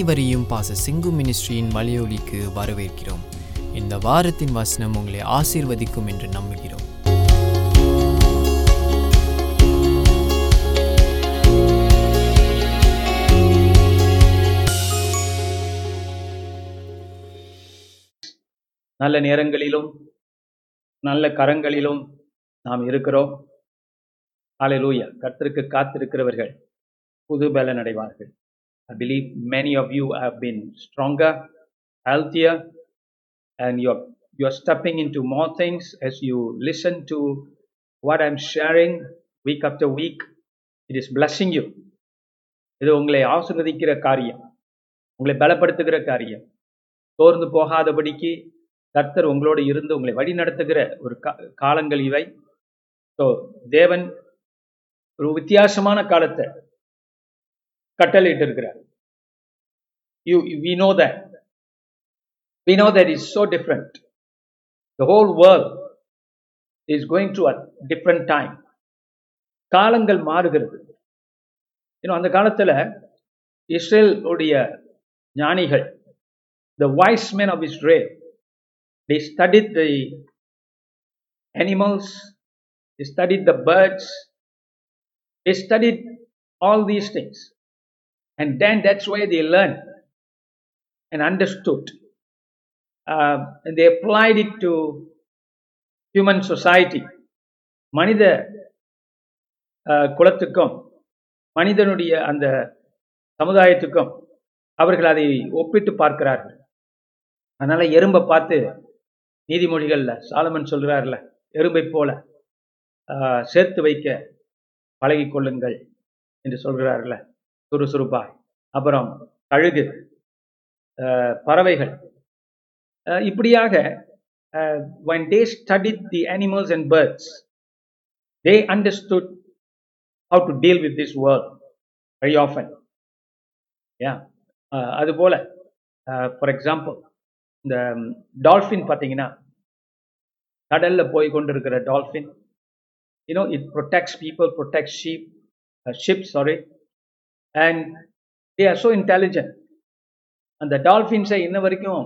அனைவரையும் பாச சிங்கு மினிஸ்ட்ரியின் மலையொலிக்கு வரவேற்கிறோம். இந்த வாரத்தின் வசனம் உங்களை ஆசீர்வதிக்கும் என்று நம்புகிறோம். நல்ல நேரங்களிலும் நல்ல கரங்களிலும் நாம் இருக்கிறோம். ஹalleluya கர்த்தருக்கு காத்திருக்கிறவர்கள் புது பலன் அடைவார்கள் I believe many of you have been stronger, healthier, and you're you're stepping into more things as you listen to what I'm sharing week after week. It is blessing you. இது உங்களை ஆசிர்வதிக்கிற காரியம் உங்களை பலப்படுத்துகிற காரியம் சோர்ந்து போகாதபடிக்கு கர்த்தர் உங்களோடு இருந்து உங்களை வழி நடத்துகிற ஒரு காலங்கள் இவை ஸோ தேவன் ஒரு வித்தியாசமான காலத்தை கட்டளையிட்டு இருக்கிறார் you we know that we know that is so different the whole world is going to a different time காலங்கள் மாறுகிறது இன்னும் அந்த காலத்தில் இஸ்ரேலுடைய ஞானிகள் the wise men of Israel they studied the animals, they studied the birds, they studied all. And then that's why they learned and understood. Uh, and they applied it to human society. மனித uh, குலத்துக்கும் மனிதனுடைய அந்த சமுதாயத்துக்கும் அவர்கள் அதை ஒப்பிட்டு பார்க்கிறார்கள். அதனால எறும்பை பார்த்து நீதிமொழிகளில் சாலமன் சொல்கிறார்ல எறும்பை போல uh, சேர்த்து வைக்க பழகிக்கொள்ளுங்கள் என்று சொல்கிறார்கள சுறுசுறுப்பாய். அப்புறம் கழுகு பறவைகள். இப்படியாக ah, when they studied the animals and birds they understood how to deal with this world very often. Yeah. For example இந்த டால்ஃபின் பார்த்தீங்கன்னா கடலில் போய் கொண்டிருக்கிற dolphin you know it protects people protect sheep ship sorry and they are so intelligent அந்த டால்ஃபின்ஸை இன்ன வரைக்கும்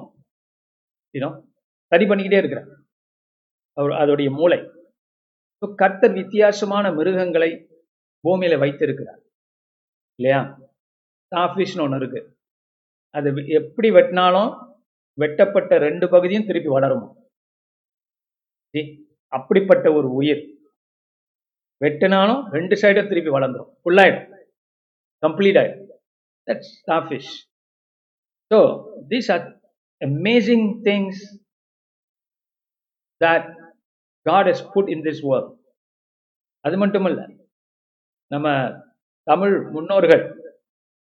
you know சரி பண்ணிக்கிட்டே இருக்கிறார். அவர் அதோடைய மூளை. ஸோ கர்த்தர் வித்தியாசமான மிருகங்களை பூமியில் வைத்திருக்கிறார். இல்லையா? ஸ்டாஃபிஷ்னு ஒன்று இருக்குது அது எப்படி வெட்டினாலும் வெட்டப்பட்ட ரெண்டு பகுதியும் திருப்பி வளருமா? அப்படிப்பட்ட ஒரு உயிர். வெட்டினாலும் ரெண்டு சைடும் திருப்பி வளர்ந்துடும் ஃபுல்லாயிடும் கம்ப்ளீட் ஆயிடும் that's starfish so these are amazing things that God has put in this world. அது மட்டும் இல்லை நம்ம தமிழ் முன்னோர்கள்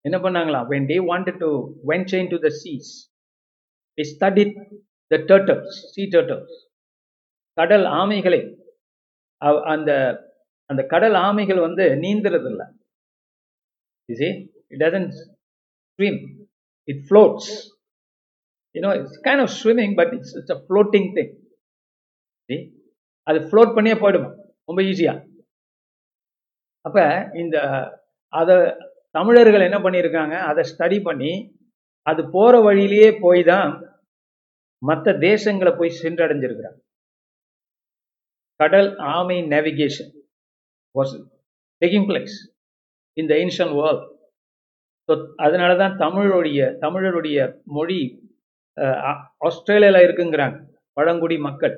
என்ன பண்ணாங்களா? When they wanted to when chain to the seas the studied the turtles sea turtles கடல் ஆமைகளை அந்த அந்த கடல் ஆமைகள் வந்து நீந்துறதில்லை. You see? It doesn't swim. It floats. You know it's kind of swimming but it's, it's a floating thing. See? அது float பண்ணியே போயிடுமா? ரொம்ப ஈஸியாக அப்போ இந்த அதை தமிழர்கள் என்ன பண்ணியிருக்காங்க அதை ஸ்டடி பண்ணி அது போகிற வழியிலேயே போய் தான் மற்ற தேசங்களை போய் சென்றடைஞ்சிருக்கிறாங்க. கடல் ஆமை நேவிகேஷன் வாஸ் டேக்கிங் பிளேஸ் இந்த ஏன்ஷியன் வேர்ல்ட் ஸோ அதனால தான் தமிழுடைய தமிழருடைய மொழி ஆஸ்திரேலியாவில் ஆ- இருக்குங்கிறாங்க பழங்குடி மக்கள்.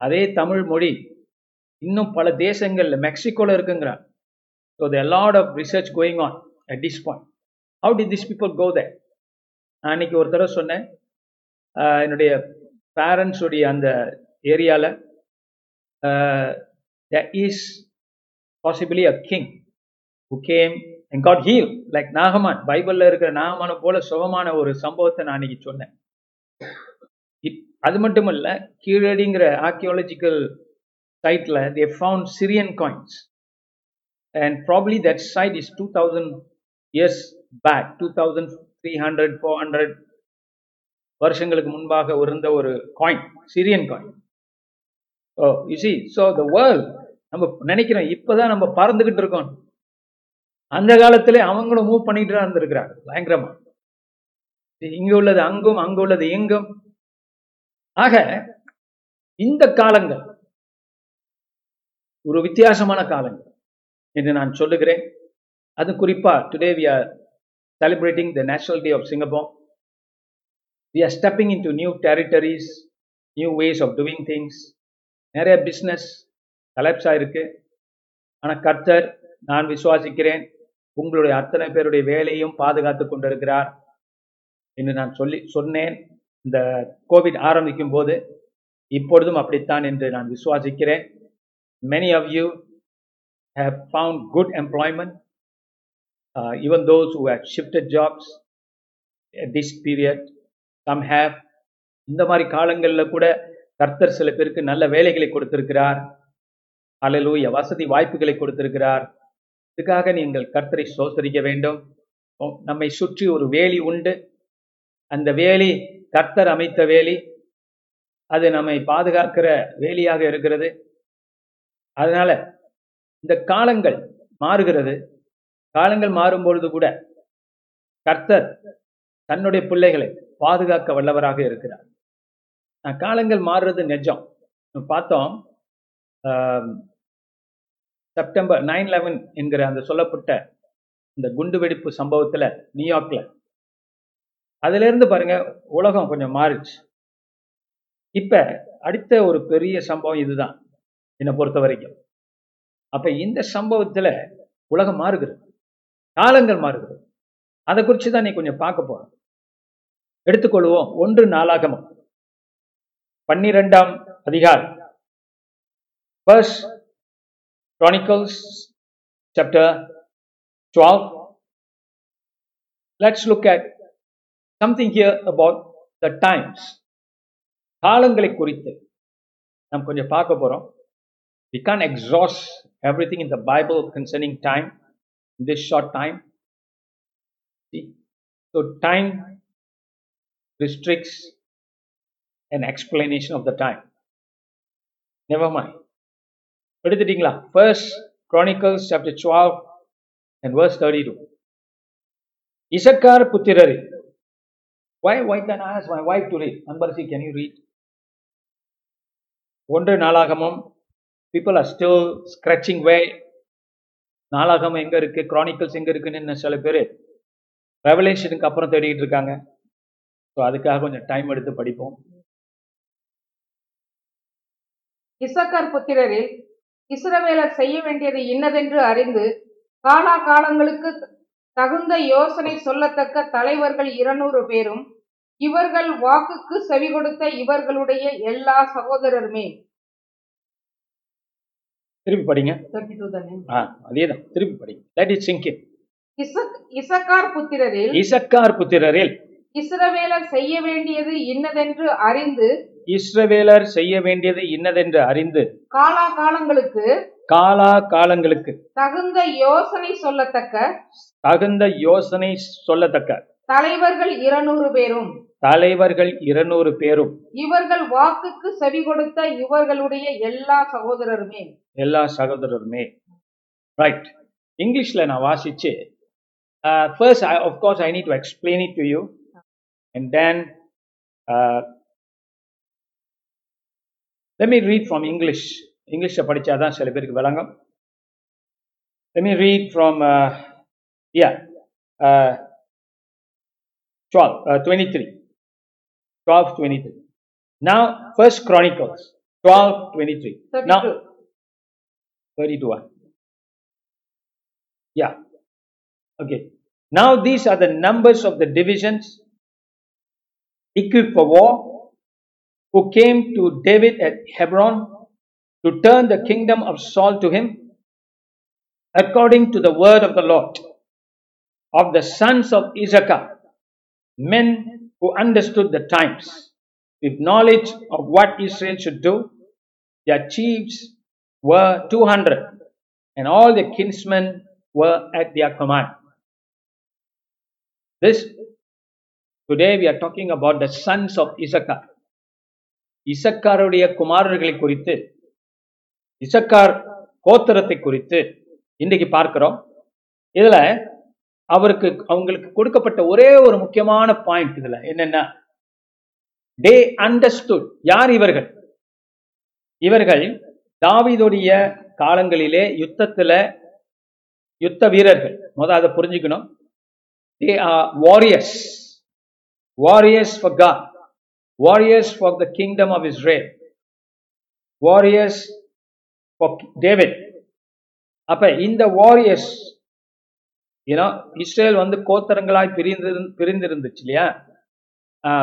அதே தமிழ் மொழி இன்னும் பல தேசங்களில் மெக்சிகோவில் இருக்குங்கிறாங்க. So the lot of research going on at this point how did this people go they நான் இன்னைக்கு ஒரு தடவை சொன்னேன். என்னுடைய பேரண்ட்ஸுடைய அந்த ஏரியாவில் there is possibly a king who came and got healed. Like நாகமான் பைபிள்ல இருக்கிற நாகமான போல சுகமான ஒரு சம்பவத்தை நான் அன்னைக்கு சொன்னேன். இப்- அது மட்டும் இல்ல கீழடிங்கிற ஆர்கியாலஜிக்கல் சைட்ல they found syrian coins. And probably that site is 2000 years back 2300 400 வருஷங்களுக்கு முன்பாக இருந்த ஒரு coin Syrian coin oh you see so the world நம்ம நினைக்கிறோம் இப்பதான் நம்ம பறந்துகிட்டு இருக்கோம். அந்த காலத்திலே அவங்களும் மூவ் பண்ணிட்டு தான் இருந்திருக்கிறாங்க பயங்கரமா. இங்க உள்ளது அங்கும் அங்கு உள்ளது எங்கும் ஆக இந்த காலங்கள் ஒரு வித்தியாசமான காலங்கள் என்று நான் சொல்லுகிறேன். அது குறிப்பா today we are celebrating the national day of Singapore we are stepping into new territories new ways of doing things நிறைய பிஸ்னஸ் கலப்ஸாக இருக்கு. ஆனால் கர்த்தர் நான் விசுவாசிக்கிறேன். உங்களுடைய அத்தனை பேருடைய வேலையும் பாதுகாத்து கொண்டிருக்கிறார் என்று நான் சொல்லி சொன்னேன். இந்த கோவிட் ஆரம்பிக்கும் போது இப்பொழுதும் அப்படித்தான் என்று நான் விசுவாசிக்கிறேன். Many of you have found good employment uh, those who who shifted jobs this period some have இந்த மாதிரி காலங்களில் கூட கர்த்தர் சில பேருக்கு நல்ல வேலைகளை கொடுத்திருக்கிறார். அலலூய வசதி வாய்ப்புகளை கொடுத்திருக்கிறார். இதுக்காக நீங்கள் கர்த்தரை சோசரிக்க வேண்டும். நம்மை சுற்றி ஒரு வேலி உண்டு. அந்த வேலி கர்த்தர் அமைத்த வேலி. அது நம்மை பாதுகாக்கிற வேலியாக இருக்கிறது. அதனால இந்த காலங்கள் மாறுகிறது. காலங்கள் மாறும் பொழுது கூட கர்த்தர் தன்னுடைய பிள்ளைகளை பாதுகாக்க வல்லவராக இருக்கிறார். காலங்கள் மாறுறது நெஜம். பார்த்தோம் செப்டம்பர் நைன் லெவன் என்கிற அந்த சொல்லப்பட்ட இந்த குண்டுவெடிப்பு சம்பவத்துல நியூயார்க்ல. அதுல இருந்து பாருங்க உலகம் கொஞ்சம் மாறிச்சு இப்ப அடுத்த ஒரு பெரிய சம்பவம் இதுதான் என்னை பொறுத்த வரைக்கும். அப்ப இந்த சம்பவத்துல உலகம் மாறுகிறது. காலங்கள் மாறுகிறது. அதை குறித்து தான் நீ கொஞ்சம் பார்க்க போகிறோம் எடுத்துக்கொள்வோம் ஒன்று நாளாகமம். பன்னிரெண்டாம் அதிகாரம். First Chronicles chapter 12. Let's look at something here about the times. காலங்களை குறித்து நாம் கொஞ்சம் பார்க்க போறோம் we can't exhaust everything in the Bible concerning time in this short time. See? So, time restricts an explanation of the time. Never mind. எடுத்துட்டீங்களா First Chronicles chapter 12 and verse 32. Issachar புத்திரரே Why, why can I ask my wife to read? Anbarsi, can you read? ஒன்று நாளாகமும் people are still scratching way நாளாகம் எங்க இருக்கு Chronicles எங்க இருக்குன்னு சில பேர் ரெவலேஷனுக்கு அப்புறம் தேடிக்கிட்டு இருக்காங்க ஸோ அதுக்காக கொஞ்சம் டைம் எடுத்து படிப்போம் இசக்கார் புத்திரரில் இஸ்ரவேலர் செய்ய வேண்டியது இன்னதென்று அறிந்து காலா காலங்களுக்கு தகுந்த யோசனை சொல்லத்தக்க தலைவர்கள் இருநூறு பேரும் இவர்கள் வாக்குக்கு செவி கொடுத்த இவர்களுடைய எல்லா சகோதரருமே. திருப்பி படிங்க. 32 தானே? ஆ அதேதான். திருப்பி படிங்க. தட் இஸ் சிங்கிங் இசக் இசக்கார் புத்திரரில் இசக்கார் புத்திரரில். இஸ்ரவேலர் செய்ய வேண்டியது இன்னதென்று அறிந்து இஸ்ரவேலர் செய்ய வேண்டியது இன்னதென்று அறிந்து காலா காலங்களுக்கு காலா காலங்களுக்கு தகுந்த யோசனை சொல்லத்தக்க தகுந்த யோசனை சொல்லத்தக்க தலைவர்கள் இருநூறு பேரும். தலைவர்கள் இருநூறு பேரும். இவர்கள் வாக்குக்கு செவி கொடுத்த இவர்களுடைய எல்லா சகோதரருமே. எல்லா சகோதரருமே. ரைட் இங்கிலீஷ்ல நான் வாசிச்சு first of course I need to explain it to you and then let me read from english இங்கிலீஷை படிச்சாதான் சில பேருக்கு விளங்கும் let me read from uh, yeah uh, 12 uh, 23 12 23 now first chronicles 12 23 now 32. 32 one. Yeah. Okay. Now these are the numbers of the divisions equipped for war who came to David at Hebron to turn the kingdom of Saul to him according to the word of the Lord of the sons of Issachar, men who understood the times with knowledge of what Israel should do. Their chiefs were 200 and all their kinsmen were at their command. This, today we are talking about the sons of Issachar. இசக்காருடைய குமாரர்களை குறித்து இசக்கார் கோத்திரத்தை குறித்து இன்றைக்கு பார்க்கிறோம். இதுல அவருக்கு அவங்களுக்கு கொடுக்கப்பட்ட ஒரே ஒரு முக்கியமான பாயிண்ட் இதுல என்னன்னா தே அண்டர்ஸ்டுட் யார் இவர்கள்? இவர்கள் தாவிதுடைய காலங்களிலே யுத்தத்துல யுத்த வீரர்கள். முத அதை புரிஞ்சுக்கணும். They are warriors warriors for God warriors for the kingdom of Israel warriors for David அப்ப இந்த வாரியர்ஸ் ஏன்னா இஸ்ரேல் வந்து கோத்தரங்களாய் பிரிந்து பிரிந்திருந்துச்சு இல்லையா?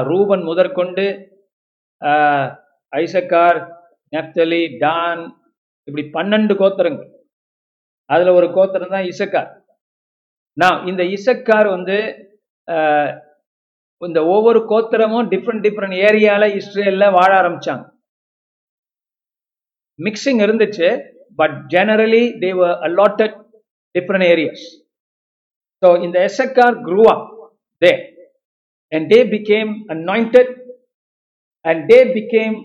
ரூபன் முதற்கொண்டு ஐசக்கார் நெப்தலி டான் இப்படி பன்னெண்டு கோத்தரங்கள். அதுல ஒரு கோத்தரம் தான் இசக்கார். நான் இந்த இசக்கார் வந்து இந்த ஒவ்வொரு கோத்திரமும் டிஃப்ரெண்ட் டிஃப்ரெண்ட் ஏரியாவில் இஸ்ரேலில் வாழ ஆரம்பிச்சாங்க மிக்சிங் இருந்துச்சு but generally they allotted different areas so இந்த Issachar குரூவா they and they became anointed and they became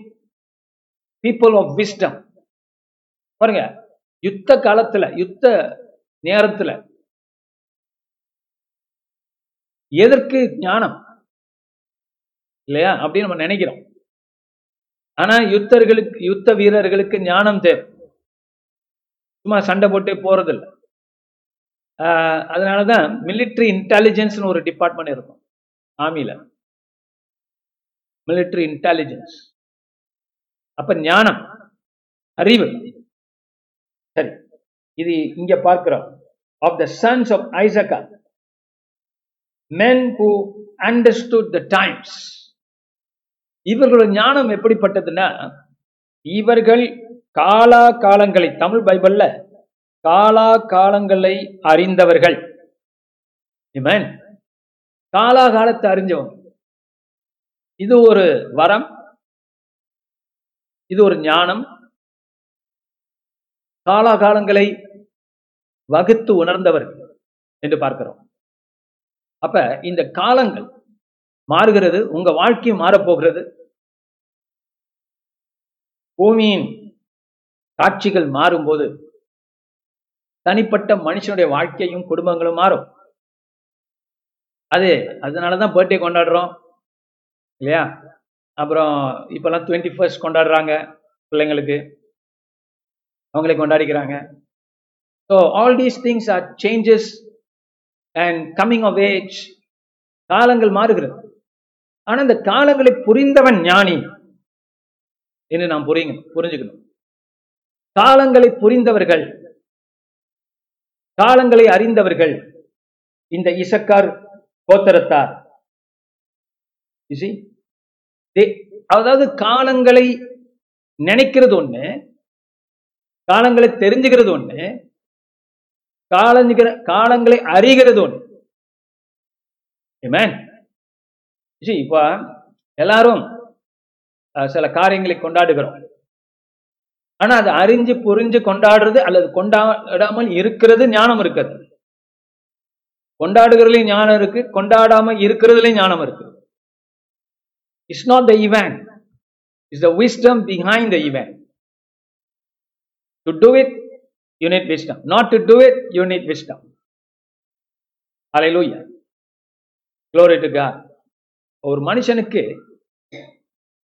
people of wisdom பாருங்க யுத்த காலத்தில் யுத்த நேரத்தில் எதற்கு ஞானம் இல்லையா? அப்படின்னு நம்ம நினைக்கிறோம். ஆனா யுத்தர்களுக்கு யுத்த வீரர்களுக்கு ஞானம் தேவை. சும்மா சண்டை போட்டே போறதில்ல. அதனாலதான் மிலிட்ரி இன்டெலிஜென்ஸ்னு ஒரு டிபார்ட்மெண்ட் இருக்கும் ஆர்மியில மிலிட்ரி இன்டெலிஜென்ஸ் அப்ப ஞானம் அறிவு. சரி இது இங்க பார்க்கிறோம். Of the sons of Issachar men who understood the times. இவர்களோட ஞானம் எப்படிப்பட்டதுன்னா இவர்கள் காலா காலங்களை தமிழ் பைபிள்ல காலா காலங்களை அறிந்தவர்கள். காலா காலாகாலத்தை அறிஞ்சவங்க. இது ஒரு வரம். இது ஒரு ஞானம். காலா காலங்களை வகுத்து உணர்ந்தவர்கள் என்று பார்க்கிறோம். அப்ப இந்த காலங்கள் மாறுகிறது உங்க வாழ்க்கையும் மாறப்போகிறது. பூமியின் காட்சிகள் மாறும்போது தனிப்பட்ட மனுஷனுடைய வாழ்க்கையும் குடும்பங்களும் மாறும். அது அதனாலதான் பர்த்டே கொண்டாடுறோம். இல்லையா? அப்புறம் இப்பெல்லாம் டுவெண்ட்டி ஃபர்ஸ்ட் கொண்டாடுறாங்க பிள்ளைங்களுக்கு. அவங்களே கொண்டாடிக்கிறாங்க. So all these things are changes and coming of age காலங்கள் மாறுகிறது. ஆனா இந்த காலங்களை புரிந்தவன் ஞானி என்று நாம் புரியுங்க புரிஞ்சுக்கணும். காலங்களை புரிந்தவர்கள் காலங்களை அறிந்தவர்கள் இந்த இசக்கார் கோத்தரத்தார். அதாவது காலங்களை நினைக்கிறது ஒண்ணு காலங்களை தெரிஞ்சுக்கிறது ஒண்ணு காலஞ்சுகிற காலங்களை அறிகிறது ஒண்ணு. ஜி இப்போ இப்ப எல்லாரும் சில காரியங்களை கொண்டாடுகிறோம். ஆனா அது அறிஞ்சு புரிஞ்சு கொண்டாடுறது அல்லது கொண்டாடாமல் இருக்கிறது ஞானம் இருக்கிறது கொண்டாடுகிறதுலையும் ஞானம் இருக்கு கொண்டாடாம இருக்கிறதுலயும் ஞானம் இருக்கு. It's not the event is the wisdom behind the event. To do it you need wisdom. Not to do it you need God hallelujah glory to god ஒரு மனுஷனுக்கு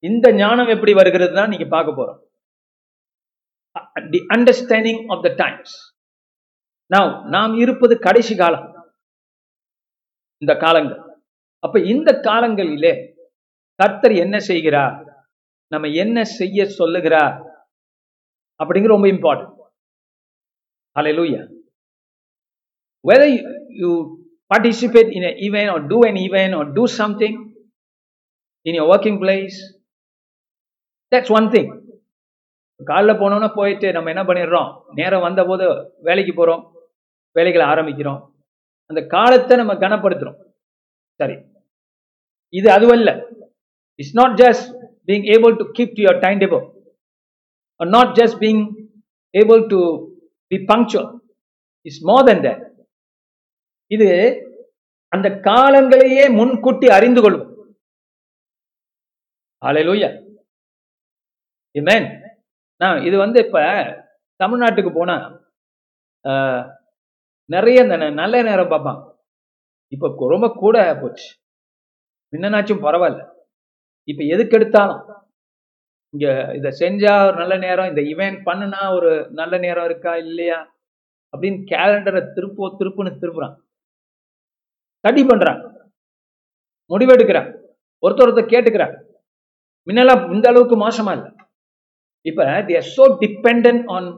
இந்த ஞானம் எப்படி வருகிறது தான் நீங்க பார்க்க போறோம். The understanding of the times நான் நாம் இருப்பது கடைசி காலம். இந்த காலங்கள். அப்ப இந்த காலங்களிலே கர்த்தர் என்ன செய்கிறார்? நம்ம என்ன செய்ய சொல்லுகிறார்? அப்படிங்கிற ரொம்ப important hallelujah whether you participate in an or do an an or do something in your working place, that's one thing. காலைல போனோம்னா போயிட்டு நம்ம என்ன பண்ணிடுறோம்? நேரம் வந்த போது வேலைக்கு போறோம். வேலைகளை ஆரம்பிக்கிறோம். அந்த காலத்தை நம்ம கனப்படுத்துறோம். சரி. இது அதுவல்ல. It's not just being able to keep to your timetable not just being able to be punctual it's more then than இது அந்த காலங்களையே முன்கூட்டி அறிந்து கொள்ளும். ஹalleluya amen. நான் இது வந்து இப்ப தமிழ்நாட்டுக்கு போனா நிறைய ந- நல்ல நேரம் பார்ப்பான். இப்ப ரொம்ப கூட போச்சு. முன்னனாச்சும் பரவாயில்ல. இப்ப எதுக்கு எடுத்தாலும் இங்க இதை செஞ்சா ஒரு நல்ல நேரம் இந்த இவெண்ட் பண்ணுனா ஒரு நல்ல நேரம் இருக்கா இல்லையா அப்படின்னு கேலண்டரை திருப்போ திருப்புன்னு திருப்புறான். ஸ்டடி பண்றான். முடிவெடுக்கிறான். ஒருத்தர் ஒருத்தர் கேட்டுக்கிறான். முன்னெல்லாம் இந்த அளவுக்கு மோசமா இல்லை. இப்ப they are so depend on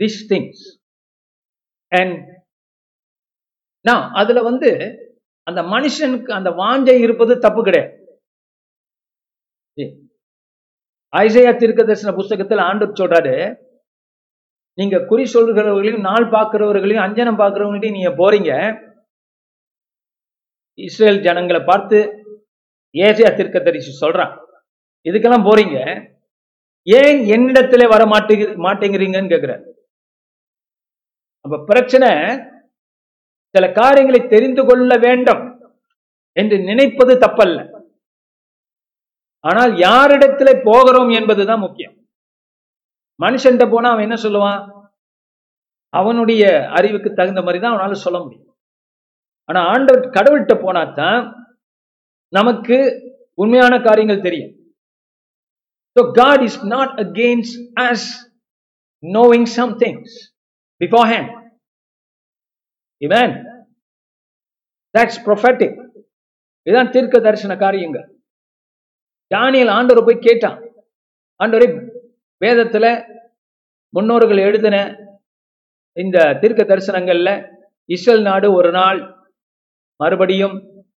this things and நான் அதுல வந்து அந்த மனுஷனுக்கு அந்த வாஞ்சை இருப்பது தப்பு கிடையாது. ஐசையா தீர்க்க தரிசன புஸ்தகத்தில் ஆண்டு சொல்றாரு நீங்க குறி சொல்கிறவர்களையும் நாள் பார்க்கிறவர்களையும் அஞ்சனம் பார்க்கிறவங்களையும் நீங்க போறீங்க. இஸ்ரேல் ஜனங்களை பார்த்து ஏசியா தீர்க்க தரிசி சொல்றான். இதுக்கெல்லாம் போறீங்க. ஏன் என்னிடத்துல வர மாட்டேங்க மாட்டேங்கிறீங்கன்னு கேக்குற அப்ப பிரச்சனை சில காரியங்களை தெரிந்து கொள்ள வேண்டும் என்று நினைப்பது தப்பல்ல. ஆனால் யாரிடத்துல போகிறோம் என்பதுதான் முக்கியம். மனுஷன்ட்ட போனா அவன் என்ன சொல்லுவான்? அவனுடைய அறிவுக்கு தகுந்த மாதிரி தான் அவனால சொல்ல முடியும். ஆனா ஆண்டவர் கடவுள்கிட்ட போனாதான் நமக்கு உண்மையான காரியங்கள் தெரியும் So God is not against us knowing some things beforehand. Amen. That's prophetic. இதுதான் தீர்க்க தரிசன காரியங்கள் தானியல் ஆண்டவர் போய் கேட்டான் ஆண்டவரை வேதத்துல முன்னோர்கள் எழுதின இந்த தீர்க்க தரிசனங்கள்ல இஸ்ரேல் நாடு ஒரு நாள் மறுபடியும்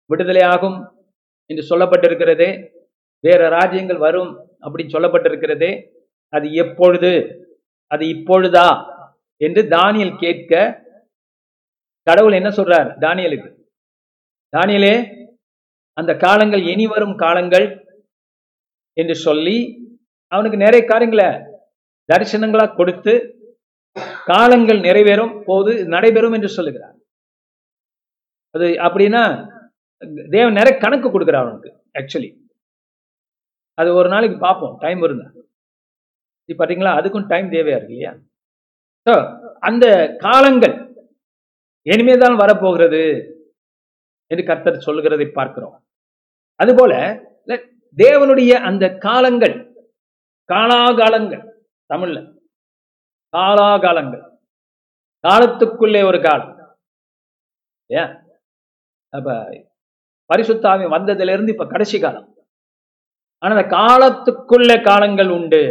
விடுதலையாகும் என்று சொல்லப்பட்டிருக்கிறது. வேற ராஜ்யங்கள் வரும் அப்படின்னு சொல்லப்பட்டிருக்கிறது. அது எப்பொழுது? அது இப்பொழுதா? என்று தானியல் கேட்க கடவுள் என்ன சொல்றார் தானியலுக்கு? தானியலே அந்த காலங்கள் இனி வரும் காலங்கள் என்று சொல்லி அவனுக்கு நிறைய காரியங்களை தரிசனங்களா கொடுத்து காலங்கள் நிறைவேறும் போது நடைபெறும் என்று சொல்லுகிறார். அது அப்படின்னா தேவன் நிறைய கணக்கு கொடுக்குறார் அவனுக்கு ஆக்சுவலி அது ஒரு நாளைக்கு பார்ப்போம் டைம் இருந்தா. இது பார்த்தீங்களா? அதுக்கும் டைம் தேவையா இருக்கு இல்லையா? ஸோ அந்த காலங்கள் இனிமேதான் வரப்போகிறது என்று கர்த்தர் சொல்லுகிறதை பார்க்கிறோம். அதுபோல தேவனுடைய அந்த காலங்கள் காலாகாலங்கள் தமிழ்ல காலாகாலங்கள் காலத்துக்குள்ளே ஒரு காலம் ஏன் அப்ப பரிசுத்தாவி வந்ததிலிருந்து இப்ப கடைசி காலம் ஆனால் அந்த காலத்துக்குள்ள காலங்கள் உண்டு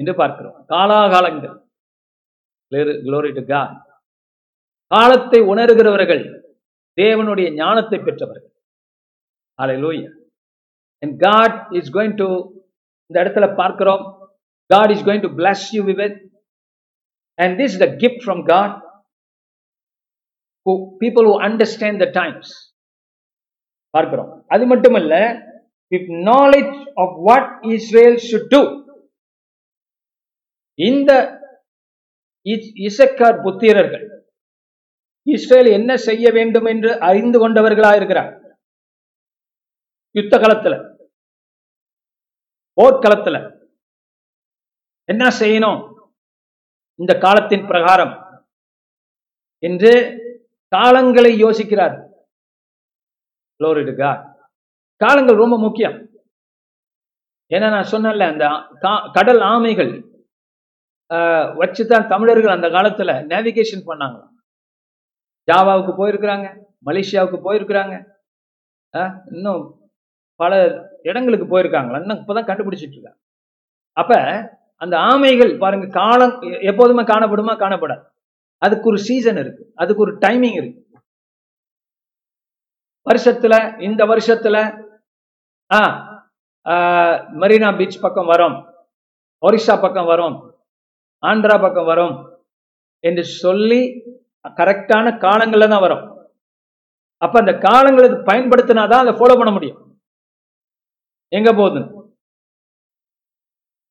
என்று பார்க்கிறோம் காலாகாலங்கள் காலத்தை உணர்கிறவர்கள் தேவனுடைய ஞானத்தை பெற்றவர்கள் hallelujah and God is going to இந்த இடத்துல பார்க்கிறோம் God is going to bless you with and this the gift from God people who understand the times பார்க்கிறோம். அது மட்டுமல்ல with knowledge of what Israel should do இந்த இஸ்- Issachar புத்திரர்கள் Israel என்ன செய்ய வேண்டும் என்று அறிந்து கொண்டவர்களா இருக்கிறார்? யுத்த களத்துல போர்க்களத்துல என்ன செய்யணும்? இந்த காலத்தின் பிரகாரம் என்று காலங்களை யோசிக்கிறார். Glory காலங்கள் ரொம்ப முக்கியம். ஏன்னா நான் சொன்னேன்ல அந்த கா- கடல் ஆமைகள் ஆஹ், வச்சுதான் தமிழர்கள் அந்த காலத்துல நேவிகேஷன் பண்ணாங்க ஜாவாவுக்கு போயிருக்கிறாங்க மலேசியாவுக்கு போயிருக்கிறாங்க. இன்னும் பல இடங்களுக்கு போயிருக்காங்களா இன்னும் இப்பதான் கண்டுபிடிச்சிட்டு இருக்காங்க அப்ப அந்த ஆமைகள் பாருங்க காலம் எப்போதுமே காணப்படுமா காணப்படாது. அதுக்கு ஒரு சீசன் இருக்கு. அதுக்கு ஒரு டைமிங் இருக்கு. வருஷத்துல இந்த வருஷத்துல ஆ ஆஹ், மெரினா பீச் பக்கம் வரும் ஒரிசா பக்கம் வரும் ஆந்திரா பக்கம் வரும் என்று சொல்லி கரெக்டான காலங்களில் தான் வரும். அப்ப அந்த காலங்களுக்கு பயன்படுத்தினாதான் அதை ஃபாலோ பண்ண முடியும். எங்க போகுது?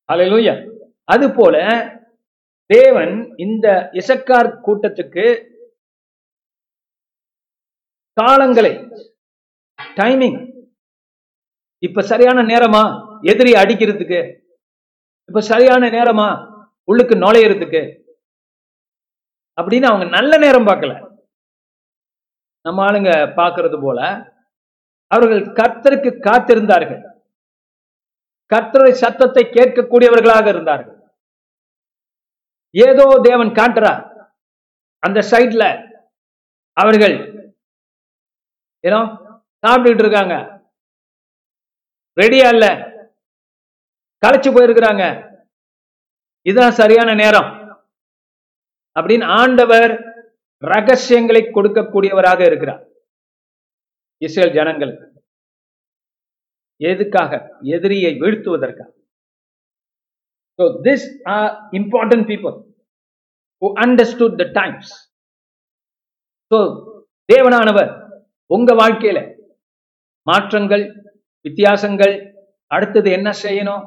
அல்லேலூயா அது போல தேவன் இந்த இசக்கார் கூட்டத்துக்கு காலங்களை. டைமிங் இப்ப சரியான நேரமா? எதிரி அடிக்கிறதுக்கு. இப்ப சரியான நேரமா? உள்ளுக்கு நுழையிறதுக்கு. அப்படின்னு அவங்க நல்ல நேரம் பார்க்கல. நம்ம ஆளுங்க பார்க்கறது போல அவர்கள் கர்த்தருக்கு காத்திருந்தார்கள். கர்த்தரை சத்தத்தை கேட்கக்கூடியவர்களாக இருந்தார்கள். ஏதோ தேவன் காட்டுறார் அந்த சைட்ல அவர்கள் ஏனோ சாப்பிட்டுட்டு இருக்காங்க. ரெடியா இல்ல. களைச்சு போயிருக்கிறாங்க. இதுதான் சரியான நேரம். அப்படின்னு ஆண்டவர் ரகசியங்களை கொடுக்கக்கூடியவராக இருக்கிறார். இஸ்ரேல் ஜனங்கள் எதுக்காக? எதிரியை வீழ்த்துவதற்காக. So these are important people who understood the times. So தேவனானவர் உங்க வாழ்க்கையில மாற்றங்கள் வித்தியாசங்கள் அடுத்தது என்ன செய்யணும்?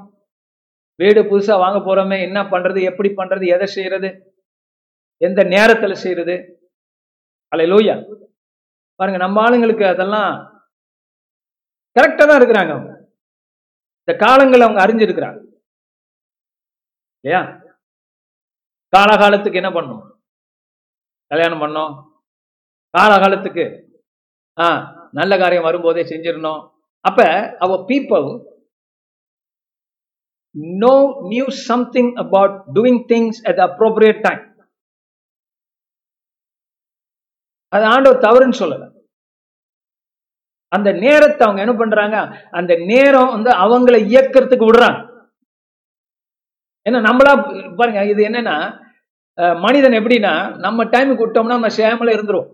வீடு புதுசா வாங்க போறோமே என்ன பண்றது எப்படி பண்றது எதை செய்யறது எந்த நேரத்துல செய்யறது? அலை லூயா பாருங்க நம்ம ஆளுங்களுக்கு அதெல்லாம் கரெக்டா தான் இருக்கிறாங்க அவங்க. இந்த காலங்கள் அவங்க அறிஞ்சிருக்கிறாங்க. இல்லையா? காலகாலத்துக்கு என்ன பண்ணும் கல்யாணம் பண்ணோம். காலகாலத்துக்கு ஆ நல்ல காரியம் வரும்போதே செஞ்சிடணும். அப்ப அவ people know new something about doing things at appropriate time அது ஆண்டவர் தவறுன்னு சொல்லல. அந்த நேரத்தை அவங்க என்ன பண்றாங்க? அந்த நேரம் வந்து அவங்கள இயக்கிறதுக்கு விடுறாங்க. ஏன்னா நம்மளா பாருங்க இது என்னன்னா மனிதன் எப்படின்னா நம்ம டைமுக்கு விட்டோம்னா நம்ம சேமல இருந்துரும்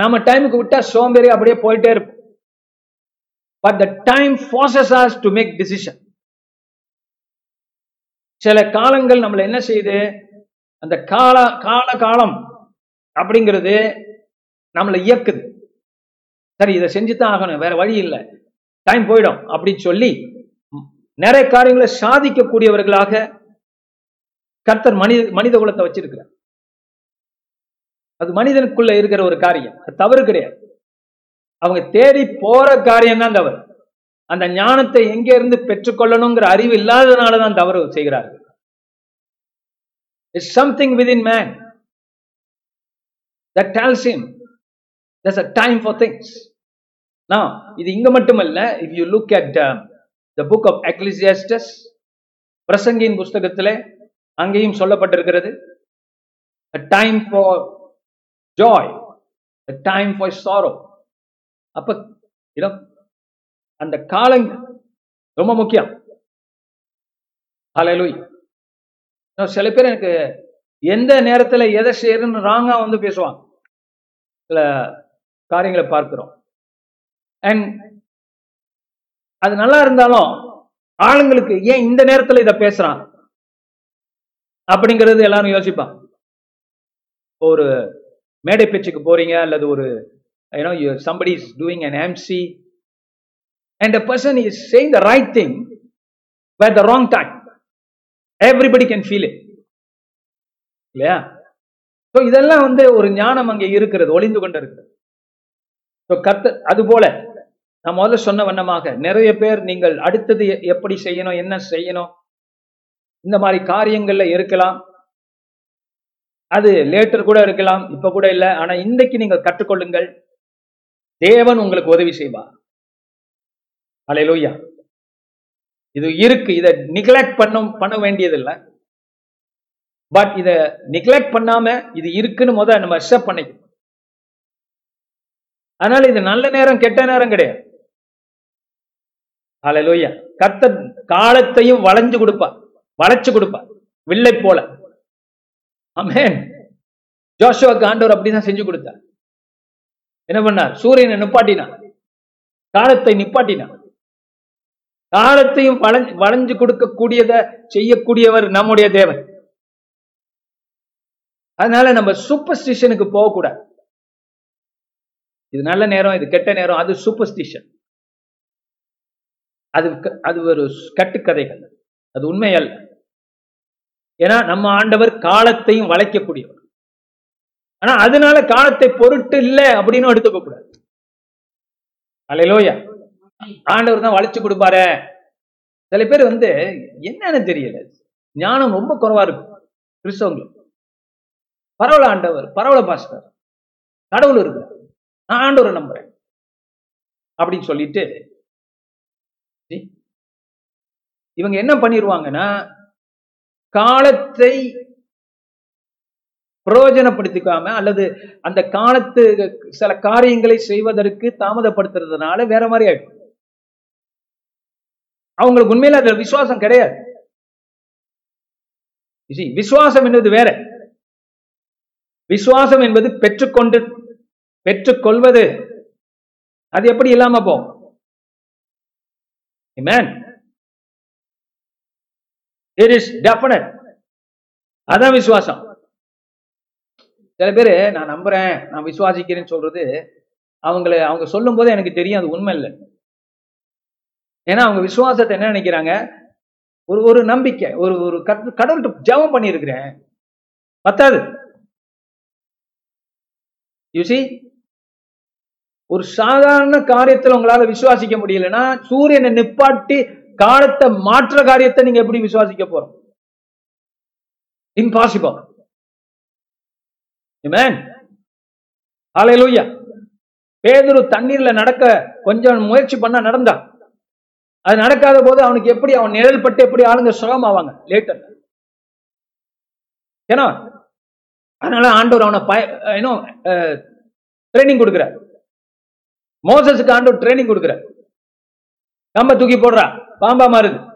நம்ம டைமுக்கு விட்டா சோம்பேறி அப்படியே போயிட்டே இருப்போம் but the time forces us to make decision சில காலங்கள் நம்மள என்ன செய்யுது? அந்த கால கால காலம் அப்படிங்கிறது நம்மளை இயக்குது. சரி இதை செஞ்சுதான் ஆகணும் வேற வழி இல்லை. டைம் போயிடும் அப்படின்னு சொல்லி நிறைய காரியங்களை சாதிக்கக்கூடியவர்களாக கர்த்தர் மனித மனித குலத்தை வச்சிருக்கிறார். அது மனிதனுக்குள்ள இருக்கிற ஒரு காரியம். அது தவறு கிடையாது. அவங்க தேடி போற காரியம் தான் தவறு. அந்த ஞானத்தை எங்க இருந்து பெற்றுக்கொள்ளணுங்கிற அறிவு இல்லாததுனால தான் தவறு செய்கிறார்கள். It's something within man that tells him that's a time for things நான் இது இங்க மட்டுமல்ல if you look at the book of Ecclesiastes Ecclesiastes பிரசங்கியின் புஸ்தகத்திலே அங்கேயும் சொல்லப்பட்டிருக்கிறது. Time for joy time a time for sorrow. அப்ப அந்த காலங்க ரொம்ப முக்கியம். ஹalleluya சில பேர் எனக்கு எந்த நேரத்துல எதை செய்யறன்னு ராங்காக வந்து பேசுவாங்க. சில காரியங்களை பார்க்கிறோம். அண்ட் அது நல்லா இருந்தாலும் ஆளுங்களுக்கு ஏன் இந்த நேரத்துல இத பேசுறான்? அப்படிங்கிறது எல்லாரும் யோசிப்பான் ஒரு மேடை பேச்சுக்கு போறீங்க அல்லது ஒரு you know you somebody is doing an MC and a person is saying the right thing by the wrong time everybody can feel it இல்லையா? ஸோ இதெல்லாம் வந்து ஒரு ஞானம் அங்கே இருக்கிறது ஒளிந்து கொண்டு இருக்கிறது ஸோ கத்த அது போல நான் முதல்ல சொன்ன வண்ணமாக நிறைய பேர் நீங்கள் அடுத்தது எப்படி செய்யணும் என்ன செய்யணும் இந்த மாதிரி காரியங்கள்ல இருக்கலாம். அது லேட்டர் கூட இருக்கலாம் இப்ப கூட இல்லை. ஆனா இன்னைக்கு நீங்கள் கற்றுக்கொள்ளுங்கள். தேவன் உங்களுக்கு உதவி செய்வார். அலையிலூயா இது இருக்கு. இதை நிக்லெக்ட் பண்ணும் பண்ண வேண்டியதில்லை. பட் இதை நிக்லெக்ட் பண்ணாம இது இருக்குன்னு முத நம்ம அக்செப்ட் பண்ணிக்கணும். அதனால இது நல்ல நேரம் கெட்ட நேரம் கிடையாது. ஹalleluya கத்த காலத்தையும் வளைஞ்சு கொடுப்பா வளைச்சு கொடுப்பா வில்லை போல. ஆமே ஜோஷுவாக்கு ஆண்டவர் அப்படிதான் செஞ்சு கொடுத்தார். என்ன பண்ணார்? சூரியனை நிப்பாட்டினார். காலத்தை நிப்பாட்டினார். காலத்தையும் வளைஞ்சு வளைஞ்சு கொடுக்கக்கூடியத செய்யக்கூடியவர் நம்முடைய தேவன். அதனால நம்ம சூப்பர்ஸ்டிஷனுக்கு போகக்கூடாது. இது நல்ல நேரம் இது கெட்ட நேரம் அது சூப்பர்ஸ்டிஷன் அது க- அது ஒரு கட்டுக்கதைகள். அது உண்மை அல்ல ஏன்னா நம்ம ஆண்டவர் காலத்தையும் வளைக்கக்கூடியவர். ஆனா அதனால காலத்தை பொருட்டு இல்லை அப்படின்னு எடுத்துக்க கூடாது. அலையிலோயா ஆண்டவர் தான் வளைச்சு கொடுப்பாரு. சில பேர் வந்து என்னன்னு தெரியல. ஞானம் ரொம்ப குறைவா இருக்கும். கிறிஸ்தவங்களுக்கு. பரவல ஆண்டவர் பரவல பாஸ்டர் கடவுள் இருக்கு நான் ஆண்டவரை நம்புறேன். அப்படின்னு சொல்லிட்டு இவங்க என்ன பண்ணிடுவாங்கன்னா காலத்தை பிரயோஜனப்படுத்திக்காம அல்லது அந்த காலத்து சில காரியங்களை செய்வதற்கு தாமதப்படுத்துறதுனால வேற மாதிரி ஆயிடும். அவங்களுக்கு உண்மையில அதுல விசுவாசம் கிடையாது. விசுவாசம் என்பது வேற. விசுவாசம் என்பது பெற்றுக்கொண்டு பெற்றுக்கொள்வது. அது எப்படி இல்லாம போகும்? இட் இஸ் is அதான் விசுவாசம். சில பேர் நான் நம்புறேன் நான் விசுவாசிக்கிறேன்னு சொல்றது அவங்கள அவங்க சொல்லும் போது எனக்கு தெரியும் அது உண்மை இல்லை. ஏன்னா அவங்க விசுவாசத்தை என்ன நினைக்கிறாங்க? ஒரு ஒரு நம்பிக்கை ஒரு ஒரு கடவுள்கிட்ட ஜெபம் பண்ணியிருக்கிறேன். பத்தாது. யூசி ஒரு சாதாரண காரியத்தில் உங்களால விசுவாசிக்க முடியலன்னா சூரியனை நிப்பாட்டி காலத்தை மாற்ற காரியத்தை நீங்க எப்படி விசுவாசிக்க போறோம்? Impossible Amen. பேதுரு தண்ணீர்ல நடக்க கொஞ்சம் முயற்சி பண்ணா நடந்தான் அது நடக்காத போது அவனுக்கு எப்படி அவன் நிழல் பட்டு எப்படி ஆளுங்க சுகமாவாங்க? லேட்டர் ஏன்னா அதனால ஆண்டவர் அவனை பய இன்னும் ட்ரைனிங் கொடுக்கிறார். மோசஸுக்கு ஆண்டவர் ட்ரைனிங் கொடுக்கிறார். கம்ப தூக்கி போடுறா. பாம்பா மாறுது.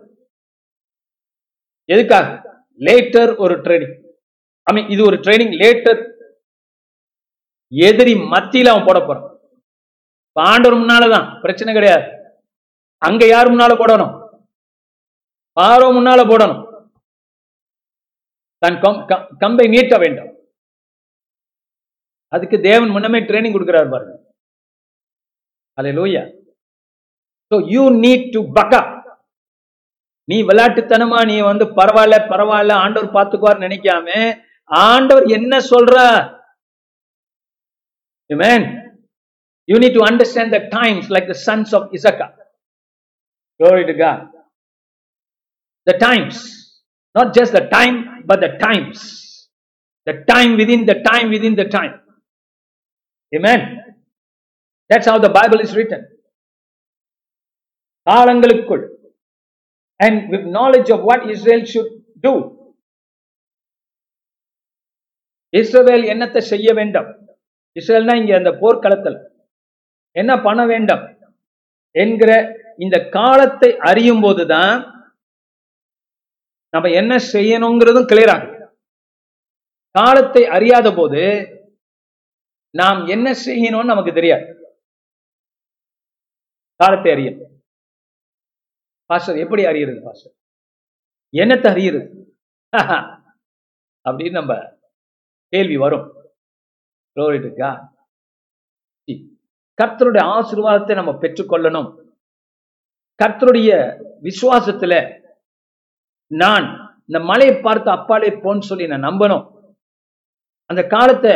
எதுக்காக? லேட்டர் ஒரு ட்ரைனிங் ஐ மீன் இது ஒரு ட்ரைனிங் லேட்டர் எதிரி மத்தியில அவன் போட போறான். பாண்டவர் முன்னாலதான். பிரச்சனை கிடையாது. அங்க யார் முன்னால போடணும்? பாரோ முன்னால போடணும். தன் கம்- கம்பை நீட்ட வேண்டும். அதுக்கு தேவன் முன்னமே ட்ரைனிங் கொடுக்கிறார் பாருங்க. அலை லோய்யா you need to buck up நீ விளையாட்டுத்தனமா நீ வந்து பரவாயில்ல பரவாயில்ல ஆண்டவர் பார்த்துக்குவார் நினைக்காம ஆண்டவர் என்ன சொல்றார் Amen. You need to understand the times like the sons of Issachar. Glory to God. The times. Not just the time, but the times. The time within the time within the time. Amen. That's how the Bible is written. காலங்களுக்குள். And with knowledge of what Israel should do Israel என்னத்தை செய்ய வேண்டும்? இஸ்ரேல்னா இங்க அந்த போர்க்களத்தில் என்ன பண்ண வேண்டும்? என்கிற இந்த காலத்தை அறியும் போதுதான் நம்ம என்ன செய்யணுங்கிறதும் கிளியர் ஆகும். காலத்தை அறியாத போது நாம் என்ன செய்யணும்னு நமக்கு தெரியாது. காலத்தை அறியணும். பாஸ்டர் எப்படி அறியறது பாஸ்டர்? என்னத்தை அறியறது அப்படின்னு நம்ம கேள்வி வரும். இருக்கா கர்த்தருடைய ஆசீர்வாதத்தை நம்ம பெற்றுக்கொள்ளணும். கர்த்தருடைய விசுவாசத்துல நான் இந்த மலையை பார்த்து அப்பாலே போன்னு சொல்லி நான் நம்பணும். அந்த காலத்தை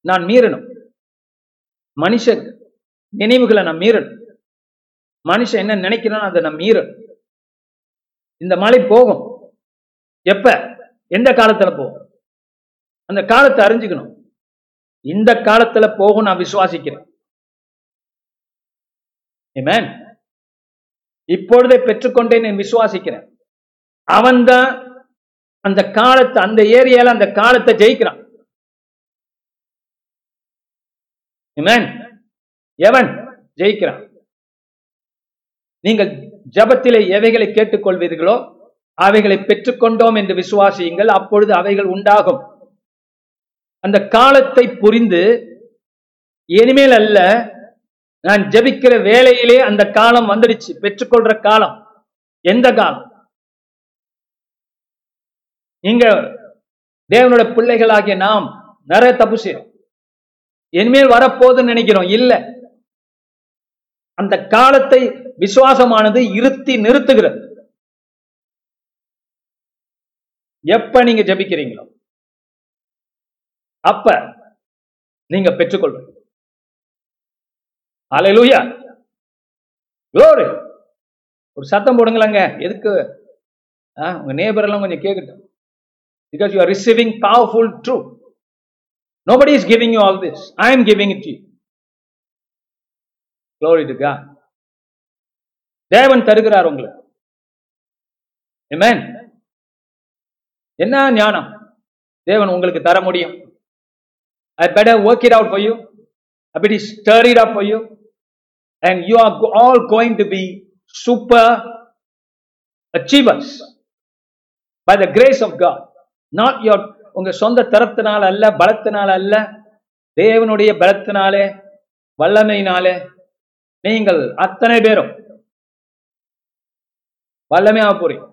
நான் மீறணும். மனுஷ நினைவுகளை நான் மீறணும். மனுஷன் என்ன நினைக்கிறானோ அதை நான் மீறணும். இந்த மலை போகும். எப்ப? எந்த காலத்துல போகும்? அந்த காலத்தை அறிஞ்சுக்கணும். இந்த காலத்துல போகும் நான் விசுவாசிக்கிறேன். இப்பொழுதே பெற்றுக்கொண்டேன் நான் விசுவாசிக்கிறேன். அவன்தான் அந்த காலத்தை அந்த ஏரியால அந்த காலத்தை ஜெயிக்கிறான். எவன்? ஜெயிக்கிறான். நீங்கள் ஜபத்திலே எவைகளை கேட்டுக்கொள்வீர்களோ அவைகளை பெற்றுக்கொண்டோம் என்று விசுவாசியுங்கள். அப்பொழுது அவைகள் உண்டாகும். அந்த காலத்தை புரிந்து இனிமேல் அல்ல நான் ஜெபிக்கிற வேலையிலே அந்த காலம் வந்துடுச்சு. பெற்றுக்கொள்ற காலம். எந்த காலம்? நீங்க தேவனோட பிள்ளைகளாகிய நாம் நிறைய தப்பு செய்யறோம் இனிமேல் வரப்போகுதுன்னு நினைக்கிறோம். இல்ல. அந்த காலத்தை விசுவாசமானது இருத்தி நிறுத்துகிறது. எப்ப நீங்க ஜெபிக்கிறீங்களோ அப்ப நீங்க பெற்றுக்கொள்வீங்க. அலையலூயா glory. ஒரு சத்தம் போடுங்களேங்க. எதுக்கு? உங்க நேபர் எல்லாம் கொஞ்சம் கேட்கட்டும் because you are receiving powerful true nobody is giving you all this I am giving it you. Glory to God. தேவன் தருகிறார் உங்களுக்கு என்ன ஞானம் தேவன் உங்களுக்கு தர முடியும் I better work it out you I stir it up you and you are all going to be super achievers by the grace of God not your உங்க சொந்த தரத்தினால் அல்ல பலத்தினால் அல்ல தேவனுடைய பலத்தினாலே வல்லமையினாலே நீங்கள் அத்தனை பேரும் வல்லமையாக போறீங்க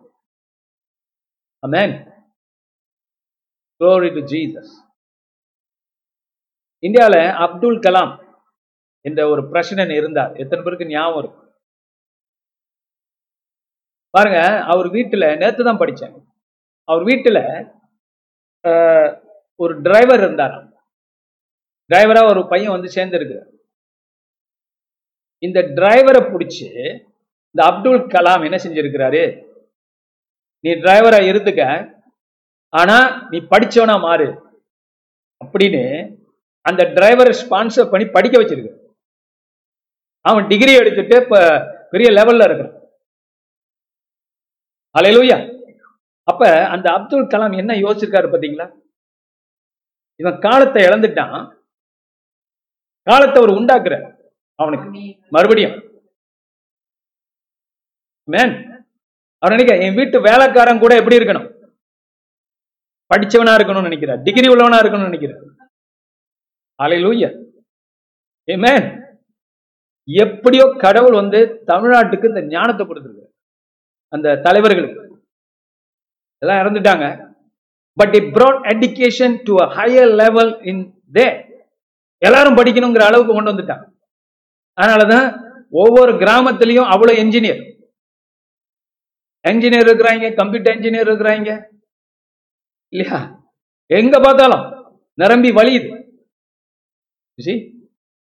Amen. Glory இந்தியாவில் அப்துல் கலாம் என்ற ஒரு பிரச்சனை இருந்தார். எத்தனை பேருக்கு ஞாபகம் இருக்கும் பாருங்க அவர் வீட்டுல நேற்று தான் படித்தேன் அவர் வீட்டுல ஒரு டிரைவர் இருந்தார் டிரைவரா ஒரு பையன் வந்து சேர்ந்துருக்கிறார். இந்த டிரைவரை பிடிச்சி இந்த அப்துல் கலாம் என்ன செஞ்சிருக்கிறாரு? நீ டிரைவரா இருந்துக்க ஆனா நீ படிச்சவனா மாறு அப்படின்னு அந்த டிரைவரை ஸ்பான்சர் பண்ணி படிக்க வச்சிருக்கு அவன் டிகிரி எடுத்துட்டு இப்ப பெரிய லெவல்ல இருக்கிறான். அலையலூயா அப்ப அந்த அப்துல் கலாம் என்ன யோசிச்சிருக்காரு பாத்தீங்களா? இவன் காலத்தை இழந்துட்டான். காலத்தை அவர் உண்டாக்குற அவனுக்கு. மறுபடியும். மேன் அவர் நினைக்க என் வீட்டு வேலைக்காரன் கூட எப்படி இருக்கணும்? படிச்சவனா இருக்கணும்னு நினைக்கிறார் டிகிரி உள்ளவனா இருக்கணும்னு நினைக்கிறார் அலையிலூயா ஏமேன் எப்படியோ கடவுள் வந்து தமிழ்நாட்டுக்கு இந்த ஞானத்தை கொடுத்துருக்காரு. அந்த தலைவர்களுக்கு. எல்லாம் இறந்துட்டாங்க. But it brought education to a higher level in there. எல்லாரும் படிக்கணுங்கிற அளவுக்கு கொண்டு வந்துட்டாங்க. அதனாலதான் ஒவ்வொரு கிராமத்திலையும் அவ்வளவு என்ஜினியர் என்ஜினியர் இருக்கிறாங்க கம்ப்யூட்டர் என்ஜினியர் இருக்கிறாங்க. இல்லையா? எங்க பார்த்தாலும் நிரம்பி வழியுது.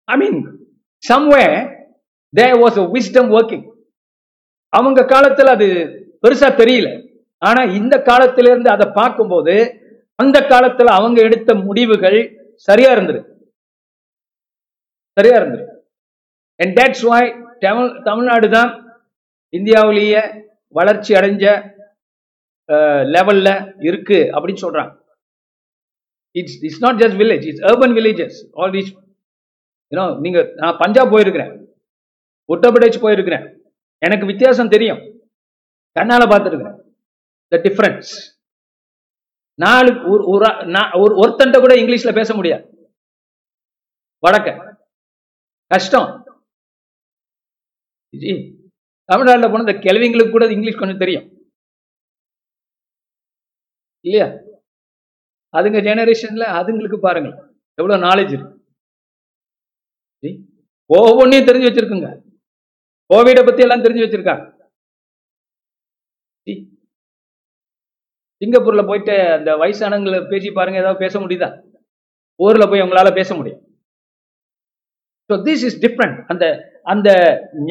I mean I mean, the there wisdom working அவங்க காலத்துல அது பெருசா தெரியல. ஆனா இந்த காலத்துல இருந்து அதை பார்க்கும்போது அந்த காலத்துல அவங்க எடுத்த முடிவுகள் சரியா இருந்தது. சரியா இருந்துரு and that's why Tamil Tamil Nadu தான் இந்தியாவிலேயே வளர்ச்சி அடைஞ்ச லெவலில் இருக்கு அப்படின்னு சொல்கிறாங்க it's it's not just village it's urban villages all these you know நீங்கள் நான் பஞ்சாப் போயிருக்கிறேன். உத்தரப்பிரதேஷ் போயிருக்கிறேன். எனக்கு வித்தியாசம் தெரியும். கண்ணால் பார்த்துருக்கிறேன் த டிஃப்ரென்ஸ் நாலு ஒரு ஒரு நான் ஒரு ஒருத்தன்ட்ட கூட இங்கிலீஷில் பேச முடியாது. வடக்க. கஷ்டம். ஜி தமிழ்நாட்டில் போன இந்த கிழவிங்களுக்கு கூட இங்கிலீஷ் கொஞ்சம் தெரியும். இல்லையா? அதுங்க ஜெனரேஷன்ல அதுங்களுக்கு பாருங்க எவ்வளவு நாலேஜ் இருக்கு. ஜி, ஒவ்வொன்றையும் தெரிஞ்சு வச்சிருக்குங்க. கோவிடை பத்தி எல்லாம் தெரிஞ்சு வச்சிருக்காங்க. ஜி, சிங்கப்பூர்ல போயிட்டு அந்த வயசானவங்களை பேசி பாருங்க ஏதாவது பேச முடியுதா? ஊரில் போய் உங்களால பேச முடியும். ஸோ திஸ் இஸ் டிஃப்ரெண்ட் அந்த அந்த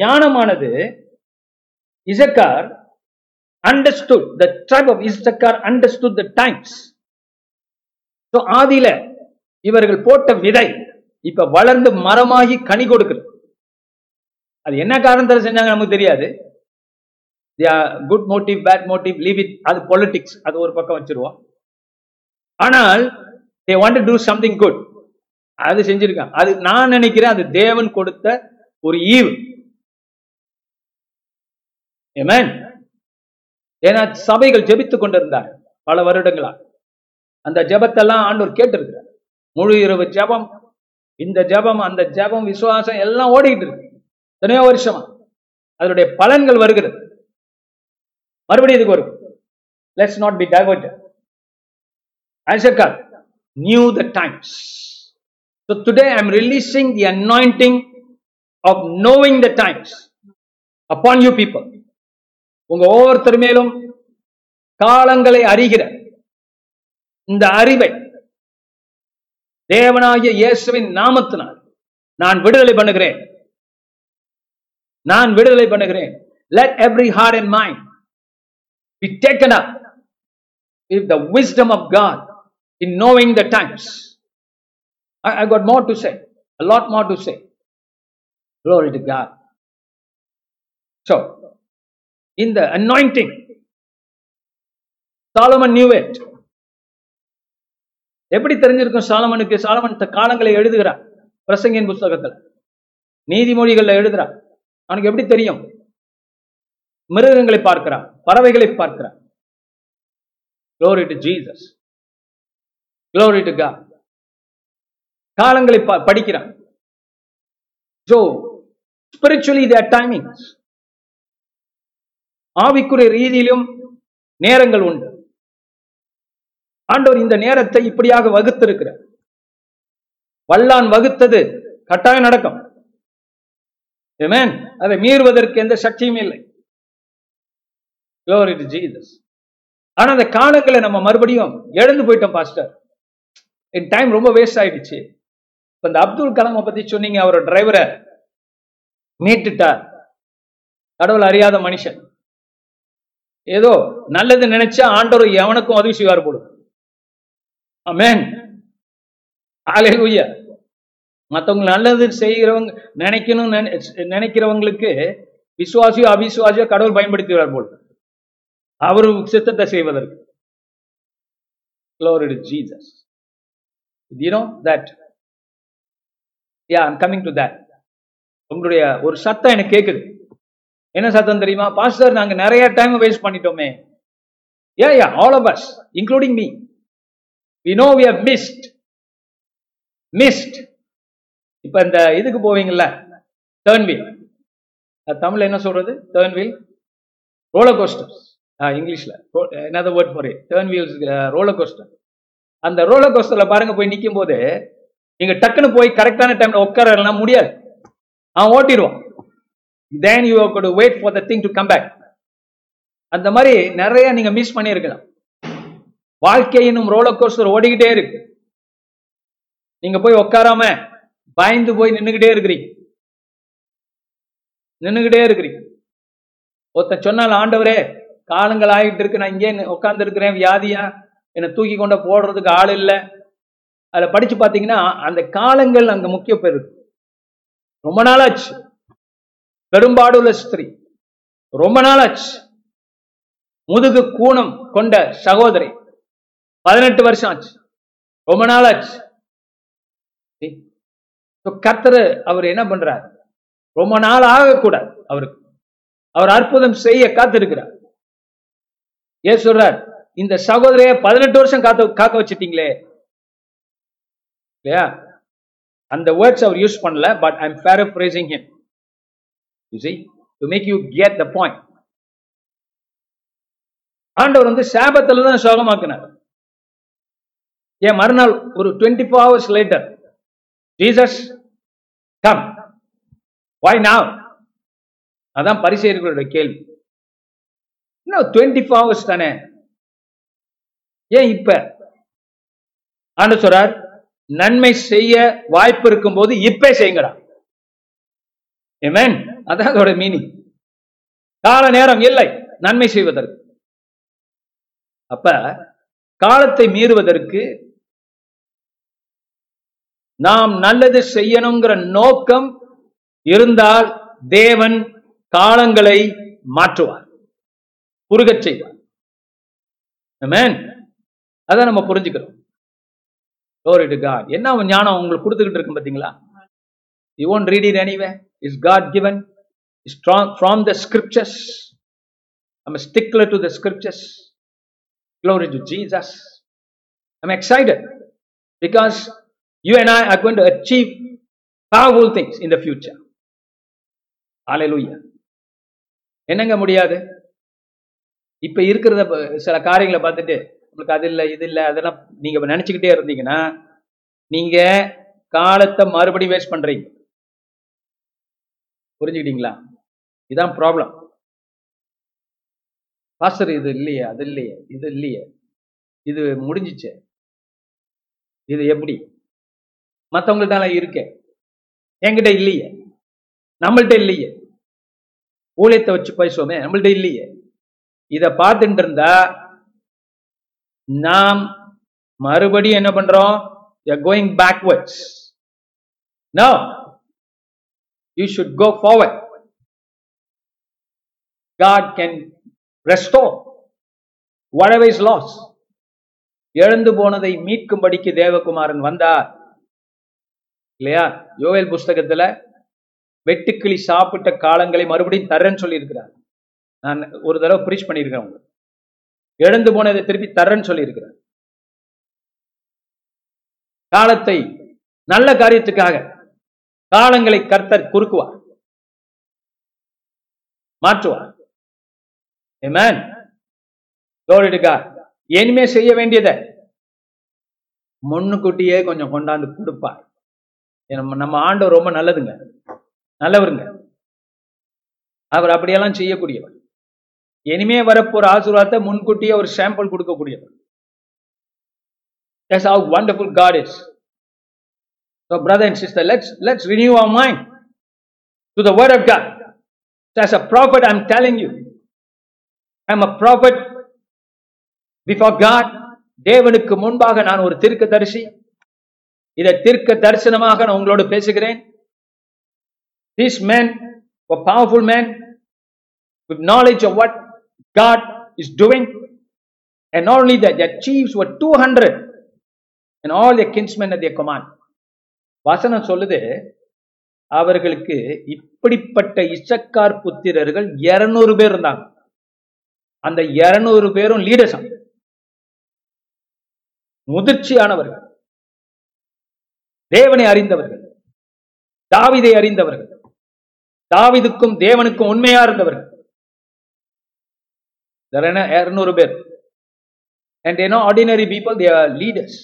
ஞானமானது Issachar understood the tribe of Issachar understood the times so ஆதியில இவர்கள் போட்ட விதை இப்ப வளர்ந்து மரமாகி கனி கொடுக்குது. அது என்ன காரணத்தில் செஞ்சாங்க நமக்கு தெரியாது. Good motive bad motive leave it அது பொலிட்டிக்ஸ் அது ஒரு பக்கம் வச்சிருவோம். ஆனால் they want to something good அது செஞ்சிருக்கான் அது நான் நினைக்கிறேன் அது தேவன் கொடுத்த ஒரு ஈவு. ஏன்னா சபைகள் ஜெபித்து கொண்டிருந்தார் பல வருடங்களா. அந்த ஜபத்தெல்லாம் ஆண்டோர் கேட்டிருக்கிறார். முழு இரவு ஜெபம் இந்த ஜெபம் அந்த ஜெபம் விசுவாசம் எல்லாம் ஓடிக்கிட்டு இருக்கு. எத்தனையோ வருஷமா. அதனுடைய பலன்கள் வருகிறது. மறுபடியும் இதுக்கு வரும். Let's not be divert Issachar knew the times So today I'm releasing the anointing of knowing the times upon you people. உங்க ஒவ்வொருத்தர் மேலும் காலங்களை அறிகிற இந்த அறிவை தேவனாகிய இயேசுவின் நாமத்தினால் நான் விடுதலை பண்ணுகிறேன் நான் விடுதலை பண்ணுகிறேன் let every heart and mind be taken up with the wisdom of God in knowing the times I, I got more to say, a lot more to say. Glory to God. So, in the anointing, Solomon knew it. எப்படி தெரிஞ்சிருக்கும் சாலமனுக்கு? சாலமன் காலங்களை எழுதுகிறான் பிரசங்கின் புஸ்தகத்தில். நீதிமொழிகளில் எழுதுறான் அவனுக்கு எப்படி தெரியும்? மிருகங்களை பார்க்கிறான் பறவைகளை பார்க்கிறான் glory to Jesus glory to God காலங்களை படிக்கிறான். ஸோ ஸ்பிரிச்சுவலி தேர் are ஆவிக்குரிய ரீதியிலும் நேரங்கள் உண்டு. ஆண்டவர் இந்த நேரத்தை இப்படியாக வகுத்திருக்கிறார். வல்லான் வகுத்தது கட்டாயம் நடக்கும். Amen. அதை மீறுவதற்கு எந்த சக்தியும் இல்லை. Glory ஆனா அந்த காலங்களை நம்ம மறுபடியும் எழுந்து போயிட்டோம் பாஸ்டர் என் டைம் ரொம்ப வேஸ்ட் ஆயிடுச்சு. இப்ப இந்த அப்துல் கலாமை பத்தி சொன்னீங்க அவரோட டிரைவரை மீட்டுட்டார். கடவுள் அறியாத மனுஷன். ஏதோ நல்லது நினைச்சா ஆண்டவர் எவனுக்கும் உதவி செய்வார் போடும் ஆமேன். ஹalleluya. மத்தவங்க நல்லது செய்கிறவங்க நினைக்கணும் நினைக்கிறவங்களுக்கு விசுவாசியோ அவிசுவாசியோ கடவுள் பயன்படுத்துகிறார் போல். அவரு சித்தத்தை செய்வதற்கு. Jesus to Jesus. Yeah I'm coming to that உங்களுடைய ஒரு சத்தம் எனக்கு கேட்குது என்ன சத்தம் தெரியுமா? பாஸ்டர் நாங்கள் நிறைய டைம் வேஸ்ட் பண்ணிட்டோமே. Yeah yeah all of us including me we know we have missed missed. இந்த இதுக்கு போவீங்கல்ல டேர்ன் வீல் தமிழ்ல என்ன சொல்றது? டேர்ன் வீல் ரோலர் கோஸ்டர் இங்கிலீஷில். என்னது word for it. Turn wheels roller coaster அந்த ரோலர் கோஸ்டரில் பாருங்க போய் நிற்கும் போது நீங்க டக்குன்னு போய் கரெக்டான டைம்ல உட்காரலாம் முடியாது. அவன் ஓட்டிடுவான். Then you have wait for the thing to come back அந்த மாதிரி நிறைய நீங்க மிஸ் பண்ணியிருக்கலாம். வாழ்க்கை இன்னும் ரோலர் கோஸ்டர் ஓடிக்கிட்டே இருக்கு. நீங்க போய் உட்காராம பயந்து போய் நின்றுகிட்டே இருக்கிறீங்க. நின்றுகிட்டே இருக்கிறீங்க. ஒருத்தன் சொன்னால் ஆண்டவரே காலங்கள் ஆகிட்டு இருக்கு நான் இங்கே உட்கார்ந்து இருக்கிறேன் வியாதியா? என்னை தூக்கி கொண்ட போடுறதுக்கு ஆள் இல்லை. அதில் படிச்சு பார்த்தீங்கன்னா அந்த காலங்கள் அங்க முக்கிய பேர் ரொம்ப நாளாச்சு. பெரும்பாடுள்ள ஸ்திரீ. ரொம்ப நாளாச்சு. முதுகு கூணம் கொண்ட சகோதரி. பதினெட்டு வருஷம் ஆச்சு. ரொம்ப நாளாச்சு. கர்த்தர் அவர் என்ன பண்றார்? ரொம்ப நாள் ஆகக்கூடாது அவருக்கு. அவர் அற்புதம் செய்ய காத்திருக்கிறார். ஏன் சொல்றார்? இந்த சகோதரிய பதினெட்டு வருஷம் காத்து காக்க வச்சிட்டீங்களே. இல்லையா? அந்த வேர்ட்ஸ் அவர் யூஸ் பண்ணல but I am paraphrasing him. You see to make you get the point ஆண்டவர் வந்து சாபத்தில் தான் சோகமாக்குனார். ஏன்? மறுநாள் ஒரு twenty four hours later Jesus come by now அதான் பரிசெயர்களுடைய கேள்வி. இன்னும் டுவெண்ட்டி ஃபோர் ஹவர்ஸ் தானே? ஏன் இப்ப? ஆண்டு சொல்றார் நன்மை செய்ய வாய்ப்பு இருக்கும் போது இப்பே செய்யுங்கடா. ஏமேன் அதான் அதோட மீனிங் கால நேரம் இல்லை நன்மை செய்வதற்கு. அப்ப காலத்தை மீறுவதற்கு நாம் நல்லது செய்யணுங்கிற நோக்கம் இருந்தால் தேவன் காலங்களை மாற்றுவார் புருகச் செய்வார். Amen. அதான் நம்ம புரிஞ்சுக்கிறோம். Glory to God. என்ன அவன் ஞானம் உங்களுக்கு கொடுத்துக்கிட்டு இருக்கும் பார்த்தீங்களா you won't read it anyway is God given is from the scriptures I'm stickler to the scriptures Glory to Jesus. I'm excited because you and I are going to achieve things in the the ஆலை Hallelujah. என்னங்க முடியாது இப்ப இருக்கிறத சில காரியங்களை பார்த்துட்டு உங்களுக்கு அது இல்லை இது இல்லை அதெல்லாம் நீங்க நினைச்சுக்கிட்டே இருந்தீங்கன்னா நீங்க காலத்தை மறுபடியும் வேஸ்ட் பண்றீங்க. புரிஞ்சுக்கிட்டீங்களா? இதான் ப்ராப்ளம் பாஸ்டர் இது இல்லையே அது இல்லையே இது இல்லையே. இது முடிஞ்சிச்சு. இது எப்படி? மற்றவங்கள்ட்ட இருக்கேன் என்கிட்ட இல்லையே. நம்மள்கிட்ட இல்லையே. ஊழியத்தை வச்சு பேசுவோமே நம்மள்கிட்ட இல்லையே. இதை பார்த்துட்டு இருந்தா நாம் மறுபடியும் என்ன பண்றோம்? Going backwards no you should go forward God can restore whatever is lost. இழந்து போனதை மீட்கும்படிக்கு தேவகுமாரன் வந்தார். இல்லையா? யோவேல் புஸ்தகத்துல வெட்டுக்கிளி சாப்பிட்ட காலங்களை மறுபடியும் தரேன்னு சொல்லியிருக்கிறார். நான் ஒரு தடவை பிரீச் பண்ணியிருக்கேன் உங்களுக்கு. எழுந்து போனதை திருப்பி தரேன்னு சொல்லி இருக்கிறார் காலத்தை நல்ல காரியத்துக்காக காலங்களை கர்த்தர் குறுக்குவார். மாற்றுவார். இனிமே செய்ய வேண்டியதை முன்னுக்குட்டியே கொஞ்சம் கொண்டாந்து கொடுப்பார். நம்ம நம்ம ஆண்டவர் ரொம்ப நல்லதுங்க. நல்லவருங்க. அவர் அப்படியெல்லாம் செய்யக்கூடியவர். இனிமே வரப்போற ஆசீர்வாதத்தை முன்கூட்டியே ஒரு சாம்பிள் கொடுக்கக்கூடியவர் That's how wonderful God is. So, brother and sister, let's let's renew our mind to the Word of God. As a prophet, I'm telling you, I'm a prophet before God. தேவனுக்கு முன்பாக நான் ஒரு தீர்க்க தரிசி இதை தீர்க்க தரிசனமாக நான் உங்களோடு பேசுகிறேன் this man powerful man with knowledge of what God is doing. And not only that, their chiefs were 200 and all their kinsmen at their command. வசனம் சொல்லுது அவர்களுக்கு இப்படிப்பட்ட இசக்கார் புத்திரர்கள் இருநூறு பேர் இருந்தாங்க. அந்த இருநூறு பேரும் லீடர்ஸ் முதிர்ச்சியானவர்கள். தேவனை அறிந்தவர்கள். தாவிதை அறிந்தவர்கள். தாவிதுக்கும் தேவனுக்கும் உண்மையா இருந்தவர்கள். இருநூறு பேர் அண்ட் ஏனோ ordinary people they are leaders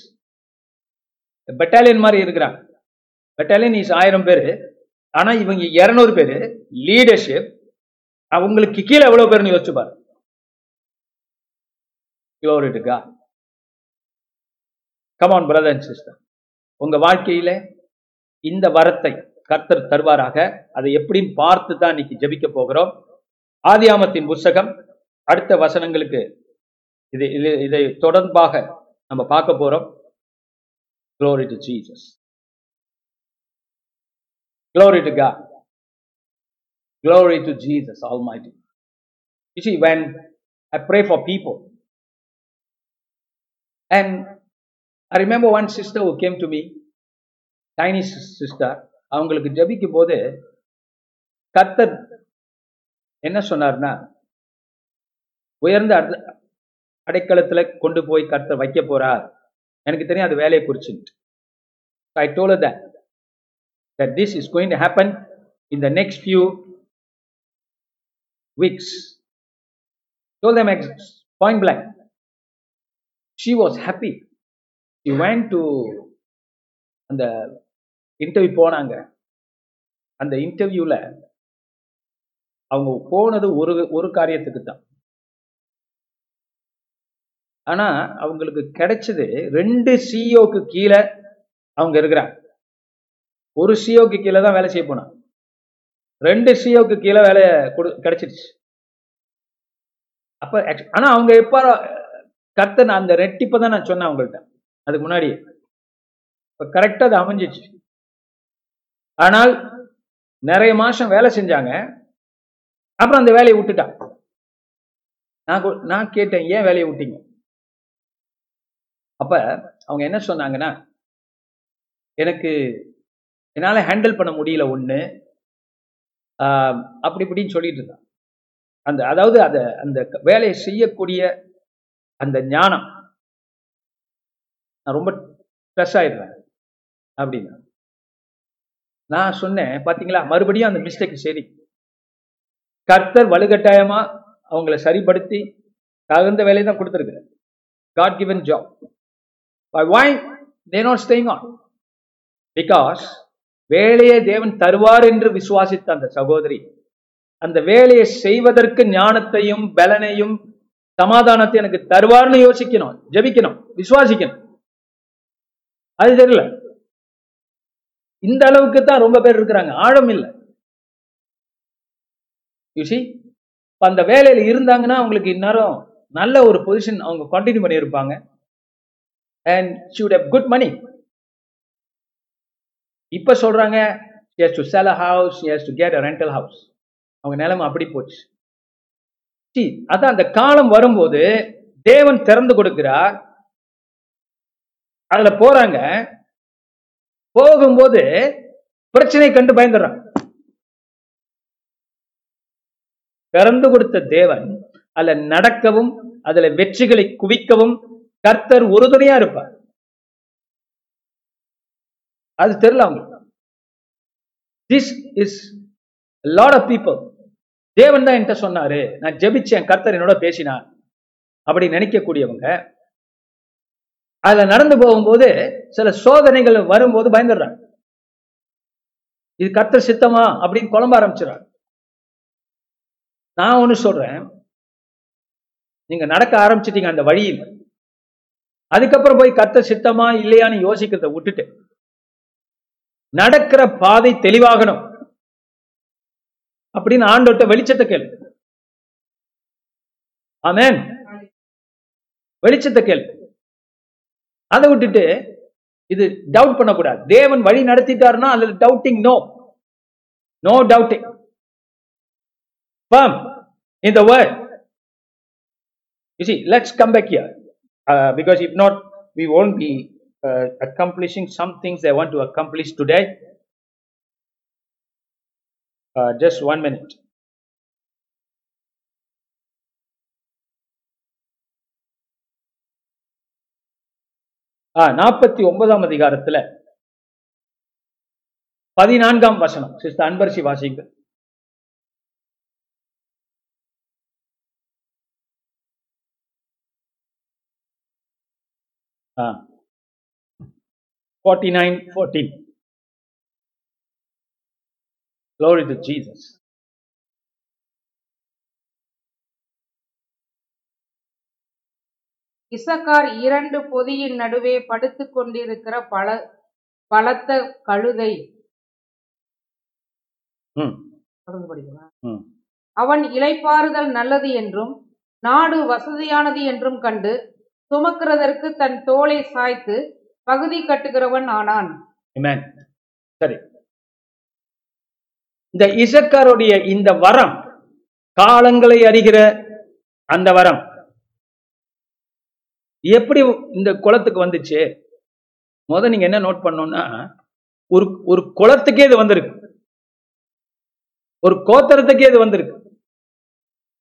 battalion மாதிரி இருக்கிறாங்க. பெட்டாலியன் இஸ் ஆயிரம் பேர். ஆனா இவங்க இருநூறு பேர் லீடர்ஷிப் அவங்களுக்கு கீழே எவ்வளவு பேர்னு யோசிச்சு பாரு. Glory to God. Come on, brother and sister. உங்க வாழ்க்கையில இந்த வரத்தை கர்த்தர் தருவாராக. அதை எப்படின்னு பார்த்து தான் இன்னைக்கு ஜெபிக்க போகிறோம். ஆதியாமத்தின் புஸ்தகம் அடுத்த வசனங்களுக்கு இது இதை தொடர்பாக நம்ம பார்க்க போறோம் glory to Jesus glory to God glory to Jesus almighty You see, when I pray for people, and I remember one sister who came to me, Chinese அவங்களுக்கு ஜபிக்கும் போது கத்தர் என்ன சொன்னார்னா உயர்ந்த அடைக்கலத்தில் அடைக்கலத்துல கொண்டு போய் கர்த்தர் வைக்க போறார். எனக்கு தெரியும் அது வேலையை குறிச்சுட்டு I told the that this is going to happen in the next few weeks told them X point blank. She was happy she when to அந்த இன்டர்வியூ போனாங்க. அந்த இன்டர்வியூவில் அவங்க போனது ஒரு ஒரு காரியத்துக்கு தான் ஆனா அவங்களுக்கு கிடைச்சது ரெண்டு சிஇஓக்கு கீழே அவங்க இருக்கிறாங்க. ஒரு சிஓக்கு கீழே தான் வேலை செய்ய போனாங்க. ரெண்டு சிஓக்கு கீழே வேலை கொடு கிடைச்சிருச்சு. அப்ப ஆனா அவங்க எப்ப கத்த நான் அந்த ரெட்டிப்பை தான் நான் சொன்னேன் அவங்கள்ட்ட. அதுக்கு முன்னாடி இப்ப கரெக்டா அது அமைஞ்சிச்சு. ஆனால் நிறைய மாசம் வேலை செஞ்சாங்க. அப்புறம் அந்த வேலையை விட்டுட்டான். நான் நான் கேட்டேன் ஏன் வேலையை விட்டீங்க? அப்ப அவங்க என்ன சொன்னாங்கன்னா எனக்கு என்னால் ஹேண்டில் பண்ண முடியல ஒன்று அப்படி இப்படின்னு சொல்லிட்டு இருந்தான். அந்த அதாவது அதை அந்த வேலையை செய்யக்கூடிய அந்த ஞானம் நான் ரொம்ப ஸ்ட்ரெஸ் ஆயிடுறேன் அப்படின்னா. நான் சொன்னேன் பார்த்தீங்களா மறுபடியும் அந்த மிஸ்டேக் சரி. கர்த்தர் வலுக்கட்டாயமாக அவங்கள சரிப்படுத்தி தகுந்த வேலையை தான் கொடுத்துருக்குறேன் God given job why they not staying on? Because வேலையை தேவன் தருவார் என்று விசுவாசித்த அந்த சகோதரி அந்த வேலையை செய்வதற்கு ஞானத்தையும் பலனையும் சமாதானத்தை எனக்கு தருவார்னு யோசிக்கணும் ஜெபிக்கணும் விசுவாசிக்கணும். அது தெரியல. இந்த அளவுக்கு தான் ரொம்ப பேர் இருக்கிறாங்க. ஆழம் இல்லை. யூசி அந்த வேலையில இருந்தாங்கன்னா அவங்களுக்கு இந்நேரம் நல்ல ஒரு பொசிஷன் அவங்க கண்டினியூ பண்ணியிருப்பாங்க. And she would good money இப்ப சொல்றாங்க he to sell a house house to has a rental house அவங்க நிலைமை அப்படி போச்சு. சி அதான் அந்த காலம் வரும்போது தேவன் திறந்து கொடுக்கிறார். அதுல போறாங்க. போகும்போது பிரச்சனை கண்டு பயந்துடுறான். திறந்து கொடுத்த தேவன் அதுல நடக்கவும் அதுல வெற்றிகளை குவிக்கவும் கர்த்தர் ஒரு துணையா இருப்பார். அது தெரியல அவங்க this is lot of people தேவன் தான் என்கிட்ட சொன்னாரு நான் ஜெபிச்சேன் கர்த்தர் என்னோட பேசினார். அப்படி நினைக்கக்கூடியவங்க அதுல நடந்து போகும்போது சில சோதனைகள் வரும்போது பயந்துடுறாங்க. இது கர்த்தர் சித்தமா அப்படின்னு குழம்ப ஆரம்பிச்சிடறாங்க. நான் ஒண்ணு சொல்றேன். நீங்க நடக்க ஆரம்பிச்சிட்டீங்க அந்த வழியில். அதுக்கப்புறம் போய் கத்த சித்தமா இல்லையான்னு யோசிக்கிறத விட்டுட்டு நடக்கிற பாதை தெளிவாகணும். அப்படின்னு ஆண்டோட்ட வெளிச்சத்தை கேள். ஆமேன். வெளிச்சத்தை கேள். அதை விட்டுட்டு இது டவுட் பண்ணக்கூடாது. தேவன் வழி நடத்திட்டாருன்னா அதுல doubting no no doubting firm. In the word. You see let's uh, because if not we won't be uh, accomplishing some things i want to accomplish today uh, just one minute நாற்பத்தி ஒன்பதாம் அதிகாரத்துல பதினான்காம் வசனம் sister Anbarasi வாசிங்க 49 14. Glory to Jesus. Issachar இரண்டு பொதியின் நடுவே படுத்துக் கொண்டிருக்கிற பல பலத்த கழுதை. அவன் இளைப்பாறுதல் நல்லது என்றும் நாடு வசதியானது என்றும் கண்டு சுமக்கிறதற்கு தன் தோலை சாய்த்து பகுதி கட்டுகிறவன் ஆனான். சரி. இந்த இசக்காருடைய இந்த வரம் காலங்களை அறிகிற அந்த வரம் எப்படி இந்த குளத்துக்கு வந்துச்சு? முத நீங்க என்ன நோட் பண்ணோம்னா ஒரு ஒரு குளத்துக்கே இது வந்திருக்கு. ஒரு கோத்தரத்துக்கே இது வந்திருக்கு.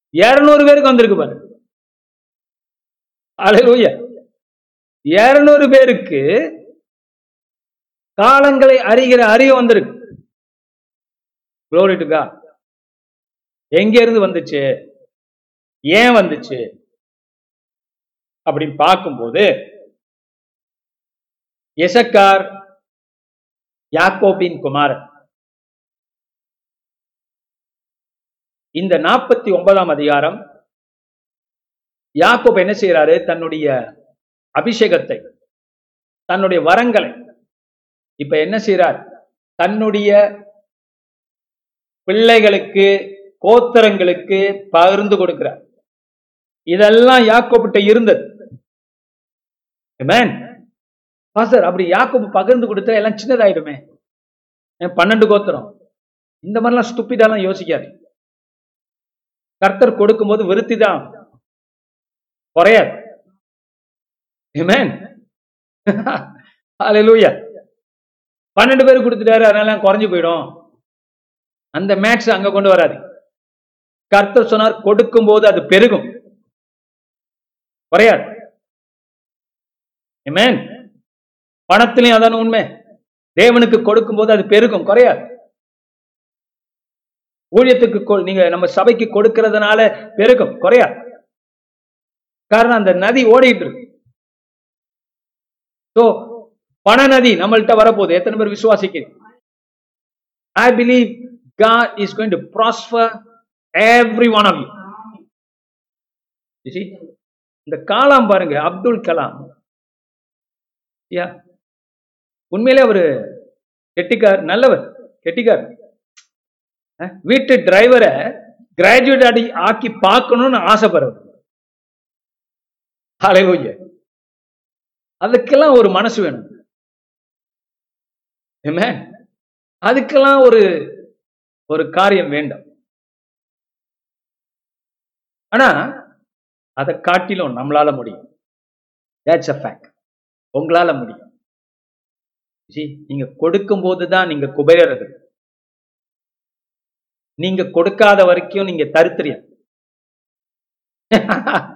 இருநூறு பேருக்கு வந்திருக்கு பாரு. அலையூயா இருநூறு பேருக்கு காலங்களை அறிகிற அறிவு வந்திருக்கு. Glory எங்க இருந்து வந்துச்சு? ஏன் வந்துச்சு? அப்படின்னு பார்க்கும்போது எசக்கார் யாக்கோபின் குமாரன். இந்த நாற்பத்தி ஒன்பதாம் அதிகாரம் யாக்கோப் என்ன செய்யறாரு தன்னுடைய அபிஷேகத்தை தன்னுடைய வரங்களை இப்ப என்ன செய்யறார் தன்னுடைய பிள்ளைகளுக்கு கோத்தரங்களுக்கு பகிர்ந்து கொடுக்கிறார். இதெல்லாம் யாக்கோப்பிட்ட இருந்தது. பாஸ்டர் அப்படி யாக்கோப்பு பகிர்ந்து கொடுத்தா எல்லாம் சின்னதாயிடுமே. பன்னெண்டு கோத்திரம்? இந்த மாதிரிலாம் ஸ்டுப்பிடாலாம் யோசிக்காது கர்த்தர் கொடுக்கும்போது விருத்தி தான் குறையாது Amen. பன்னெண்டு பேர் கொடுத்துட்டாரு அதனால குறைஞ்சு போயிடும். அந்த மேக்ஸ் அங்க கொண்டு வராது. கர்த்தர் சொன்னார் கொடுக்கும் போது அது பெருகும். குறையாது. பணத்திலையும் அதான உண்மை. தேவனுக்கு கொடுக்கும் போது அது பெருகும் குறையாது. ஊழியத்துக்கு நீங்க நம்ம சபைக்கு கொடுக்கிறதுனால பெருகும் குறையாது. காரணம் அந்த நதி ஓடிட்டு இருக்கு. ஸோ பண நதி நம்மள்ட்ட வரப்போகுது. எத்தனை பேர் விசுவாசிக்கிறீங்க? I believe God is going to prosper every one of you. You see? இந்த காலாம் பாருங்க அப்துல் கலாம். யா உண்மையிலே அவரு கெட்டிக்கார் நல்லவர் கெட்டிக்கார். அஹ், வீட்டு டிரைவரை கிராஜுவேட் அடி ஆக்கி பார்க்கணும்னு ஆசைப்படுறவர். ஹalleluya அதுக்கெல்லாம் ஒரு மனசு வேணும். Amen. அதுக்கெல்லாம் ஒரு ஒரு காரியம் வேண்டும். ஆனா அதை காட்டிலும் நம்மளால முடியும். That's உங்களால முடியும். நீங்க கொடுக்கும் போதுதான் நீங்க குபேரர்கள். நீங்க கொடுக்காத வரைக்கும் நீங்க தருத்திரியம்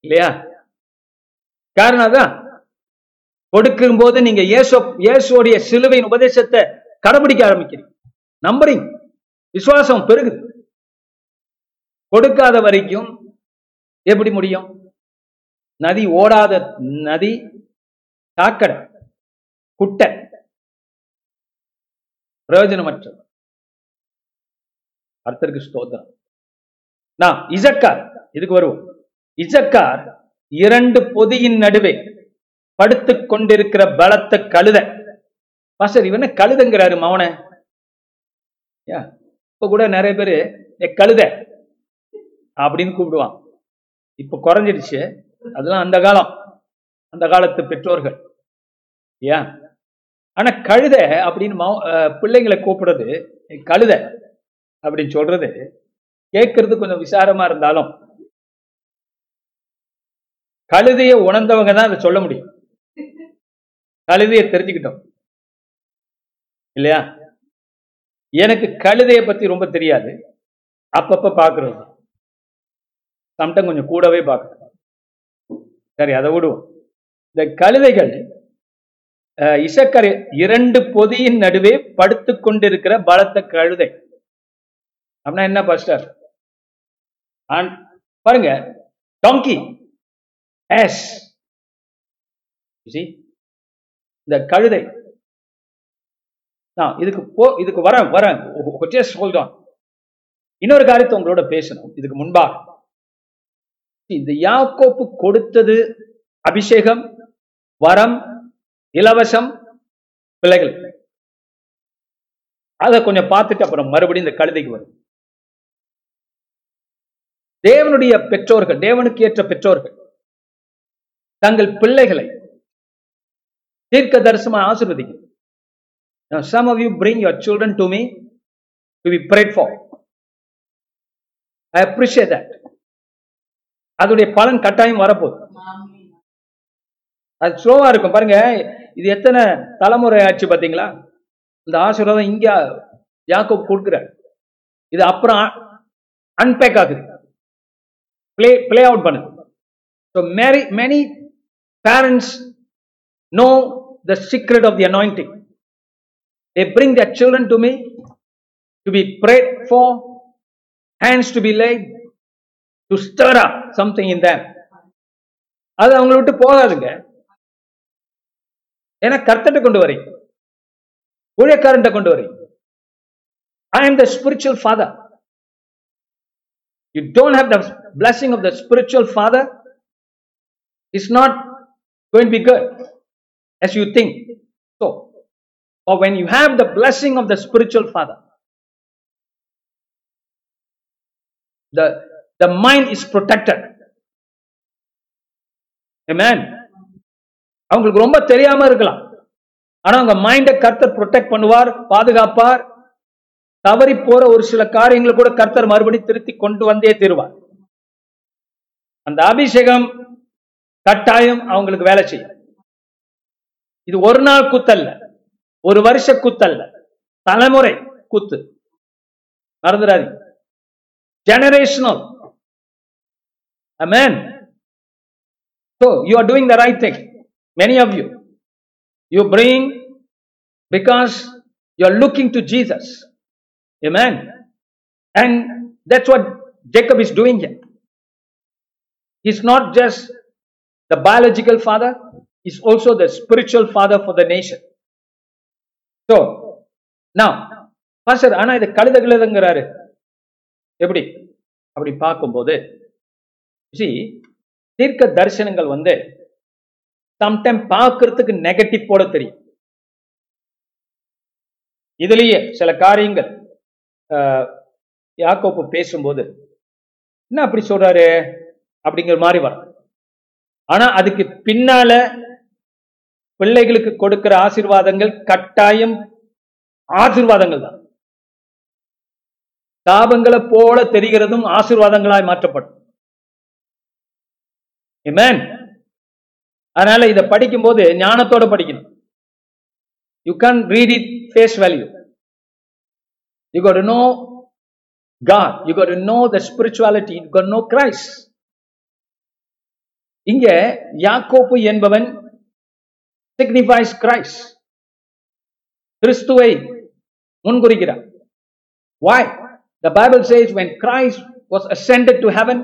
இல்லையா? காரணம் அதான். கொடுக்கும் போது நீங்க இயேசு இயேசுடைய சிலுவையின் உபதேசத்தை கடைபிடிக்க ஆரம்பிக்கிறீங்க. நம்புறீங்க. விசுவாசம் பெருகுது. கொடுக்காத வரைக்கும் எப்படி முடியும்? நதி ஓடாத நதி சாக்கடை குட்டை. பிரயோஜனமற்றது. கர்த்தருக்கு ஸ்தோத்திரம். நான் இசக்கார் இதுக்கு வருவோம். இசக்கார் இரண்டு பொதியின் நடுவே படுத்து கொண்டிருக்கிற பலத்த கழுத. பாஸ்டர் இவன கழுதங்கிறாரு மவன? இப்ப கூட நிறைய பேரு கழுத அப்படின்னு கூப்பிடுவான். இப்ப குறைஞ்சிடுச்சு. அதெல்லாம் அந்த காலம். அந்த காலத்து பெற்றோர்கள். ஏன் ஆனா கழுத அப்படின்னு பிள்ளைங்களை கூப்பிடுறது கழுத அப்படின்னு சொல்றது கேட்கறது கொஞ்சம் விசாரமா இருந்தாலும் கழுதையை உணர்ந்தவங்க தான் அதை சொல்ல முடியும். கழுதையை தெரிஞ்சுக்கிட்டோம். இல்லையா? எனக்கு கழுதையை பத்தி ரொம்ப தெரியாது. அப்பப்ப பாக்குறது. சம்டம் கொஞ்சம் கூடவே பார்க்கணும் சரி அதை விடுவோம். இந்த கழுதைகள் இசக்கரை இரண்டு பொதியின் நடுவே படுத்து கொண்டிருக்கிற பலத்த கழுதை. அப்படின்னா என்ன பாஸ்டர் பாருங்க டாங்கி எஸ் இந்த கழுதை. நான் இதுக்கு போ இதுக்கு வரேன் வரேன். ஜஸ்ட் ஹோல்ட் ஆன் இன்னொரு காரியத்தை உங்களோட பேசணும். இதுக்கு முன்பாக. இந்த யாக்கோப்பு கொடுத்தது அபிஷேகம் வரம் இலவசம் பிள்ளைகள். அதை கொஞ்சம் பார்த்துட்டு அப்புறம் மறுபடியும் இந்த கழுதைக்கு வரும். தேவனுடைய பெற்றோர்கள் தேவனுக்கு ஏற்ற பெற்றோர்கள் தங்கள் பிள்ளைகளை தீர்க்க தரிசனமாக ஆசிர்வதிக்கும். Now, some of you bring your children to me to be prayed for. I appreciate that. அதோடைய பலன் கட்டாயம் வரப்போகுது. அது ஸ்லோவா இருக்கும். பாருங்க இது எத்தனை தலைமுறை ஆச்சு பாத்தீங்களா இந்த ஆசீர்வாதம் இங்க யாக்கோ கொடுக்குறார். இது அப்புறம் அன்பேக் ஆகுது. பிளே பிளே அவுட் பண்ணுது. So Mary many parents know the secret of the anointing They bring their children to me to be prayed for, hands to be laid, to stir up something in them. அது அவங்கள விட்டு போகாதுங்க ஏன்னா கர்த்தட்ட கொண்டு வரீங்க ஊழியக்காரன்ட்ட கொண்டு வரீங்க ஐ am the spiritual father you don't have the blessing of the spiritual father it's not going to be good as you think. So or when you have the blessing of the spiritual father the the mind is protected. Amen. அவங்களுக்கு ரொம்ப தெரியாம இருக்கலாம். ஆனா அவங்க மைண்டை கர்த்தர் protect பண்ணுவார் பாதுகாப்பார். தவறி போற ஒரு சில காரியங்களை கூட கர்த்தர் மறுபடியும் திருத்தி கொண்டு வந்தே தருவார். அந்த அபிஷேகம் கட்டாயம் அவங்களுக்கு வேலை செய்யும் இது ஒரு நாள் குத்தல்ல ஒரு வருஷ குத்தல்ல தலைமுறை குத்து மறந்துடாது generational man so you are doing the right thing because you looking to Jesus man and that's what Jacob is doing it is not just the biological father, is also the spiritual father for the nation. So, now, pastor ஆனா இது கழுத கழுதங்கிறாரு எப்படி? அப்படி பார்க்கும்போது G தீர்க்க தரிசனங்கள் வந்து sometime பார்க்கறதுக்கு நெகட்டிவ் போட தெரியும். இதுலயே சில காரியங்கள் ஆஹ், யாக்கோப்பு பேசும்போது என்ன அப்படி சொல்றாரு? அப்படிங்கிற மாதிரி வரும். ஆனா அதுக்கு பின்னால பிள்ளைகளுக்கு கொடுக்கிற ஆசீர்வாதங்கள் கட்டாயம் ஆசீர்வாதங்கள் தான். தாபங்களை போல தெரிகிறதும் ஆசீர்வாதங்களாய் மாற்றப்படும். அதனால இதை படிக்கும்போது ஞானத்தோட படிக்கணும். You can read it face value you got no God you you no the spirituality you spirituality no Christ இங்க யாக்கோப்பு என்பவன் சிக்னிஃபைஸ் கிரைஸ் கிறிஸ்துவை முன்குறிக்கிறார். Why? The bible says when Christ was ascended to heaven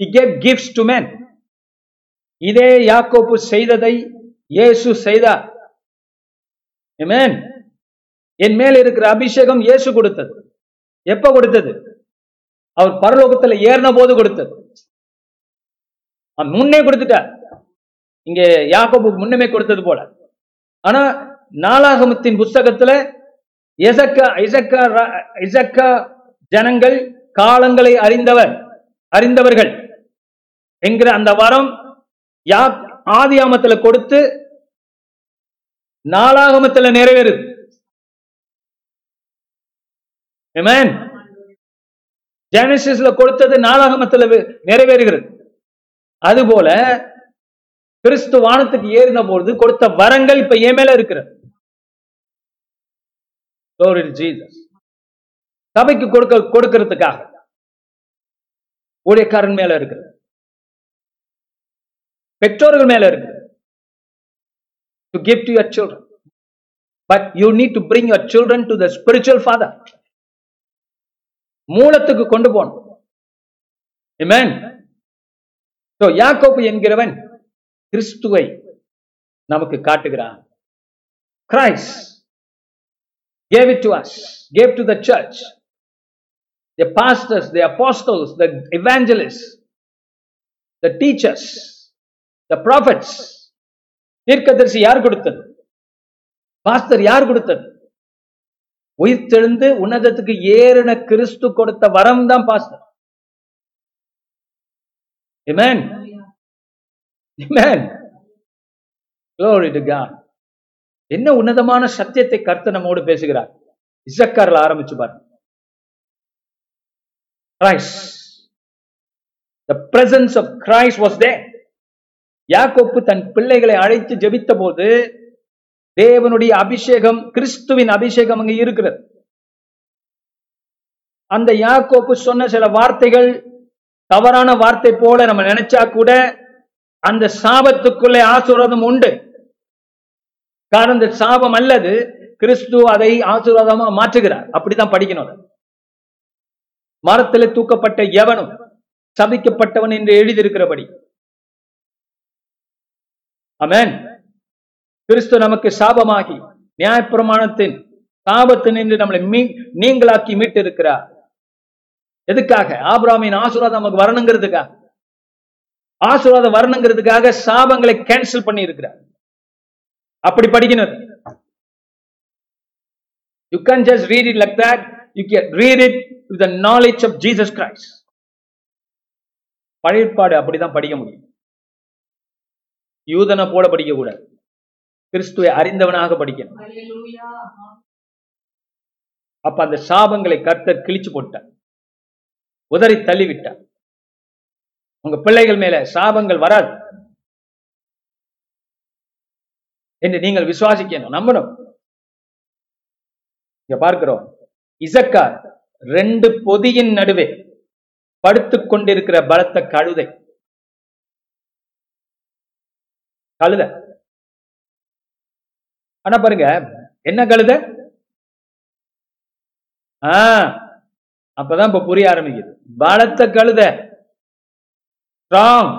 he gave gifts to men. இதே யாக்கோப்பு செய்ததை இயேசு செய்தார். என் மேல் இருக்கிற அபிஷேகம் இயேசு கொடுத்தது. எப்ப கொடுத்தது? அவர் பரலோகத்துல ஏறின போது கொடுத்தது. முன்னே கொடுத்துட்டார் இங்க யாக்கோபுக்கு முன்னமே கொடுத்தது போல. ஆனா நாளாகமத்தின் புஸ்தகத்துல எசக்கா இசக்கா ர- இசக்கா ஜனங்கள் காலங்களை அறிந்தவர் அறிந்தவர்கள் என்கிற அந்த வரம் யா ஆதியாமத்துல கொடுத்து நாளாகமத்துல நிறைவேறுது. ஜெனசிஸ்ல கொடுத்தது நாளாகமத்துல நிறைவேறுகிறது. அதுபோல கிறிஸ்து வானத்துக்கு ஏறின பொழுது கொடுத்த வரங்கள் இப்ப என் மேல இருக்கிறது சபைக்கு கொடுக்க கொடுக்கிறதுக்காக. ஊழியக்காரன் மேல இருக்கிறது பெற்றோர்கள் மேல இருக்கு to give to your children. But you need to bring your children to the spiritual father. மூலத்துக்கு கொண்டு போகணும். ஸோ யாக்கோப்பு என்கிறவன் கிறிஸ்துவை நமக்கு காட்டுகிறான் Christ gave it to us gave to the church the pastors the apostles the evangelists the teachers the prophets தீர்க்கதரிசி யார் கொடுத்தது பாஸ்டர் யார் கொடுத்தது உயிர் தெழுந்து உன்னதத்துக்கு ஏறின கிறிஸ்து கொடுத்த வரம் தான் pastor Amen. Amen. Glory to God. என்ன உன்னதமான சத்தியத்தை கர்த்தர் நம்மோடு பேசுகிறார் இசக்காரில் ஆரம்பிச்சு பாருங்க The presence of Christ was there. யாக்கோப்பு தன் பிள்ளைகளை அழைத்து ஜெபித்த போது தேவனுடைய அபிஷேகம் கிறிஸ்துவின் அபிஷேகம் அங்கு இருக்கிறது அந்த யாக்கோப்பு சொன்ன சில வார்த்தைகள் தவறான வார்த்தை போல நம்ம நினைச்சா கூட அந்த சாபத்துக்குள்ளே ஆசீர்வாதம் உண்டு. காரணம் இந்த சாபம் அல்லது கிறிஸ்து அதை ஆசீர்வாதமா மாற்றுகிறார். அப்படிதான் படிக்கணும். மரத்தில் தூக்கப்பட்ட எவனும் சபிக்கப்பட்டவன் என்று எழுதியிருக்கிறபடி. அமேன் கிறிஸ்து நமக்கு சாபமாகி நியாயப்பிரமாணத்தின் சாபத்தினின்று நம்மளை மீ நீங்களாக்கி மீட்டிருக்கிறார். எதுக்காக? ஆபிராமின் ஆசீர்வாதம் நமக்கு வரணுங்கிறதுக்காக. ஆசீர்வாதம் வரணுங்கிறதுக்காக சாபங்களை கேன்சல் பண்ணி இருக்கிறார் அப்படி படிக்கணும். You can just read it like that you can read it with the knowledge of Jesus Christ பழையற்பாடு அப்படிதான் படிக்க முடியும். யூதனை போல படிக்க கூடாது. கிறிஸ்துவை அறிந்தவனாக படிக்கணும். அப்ப அந்த சாபங்களை கர்த்தர் கிழிச்சு போட்டார். உதறி தள்ளிவிட்டார். உங்க பிள்ளைகள் மேல சாபங்கள் வராது. என்று நீங்கள் விசுவாசிக்கணும் நம்பணும். இங்க பார்க்கிறோம். இசக்கார் ரெண்டு பொதியின் நடுவே படுத்துக் கொண்டிருக்கிற பலத்த கழுதை. கழுத. ஆனா பாருங்க என்ன கழுத? ஆஹ் அப்பதான் இப்ப புரிய ஆரம்பிக்குது. பலத்த கழுத. ஸ்ட்ராங்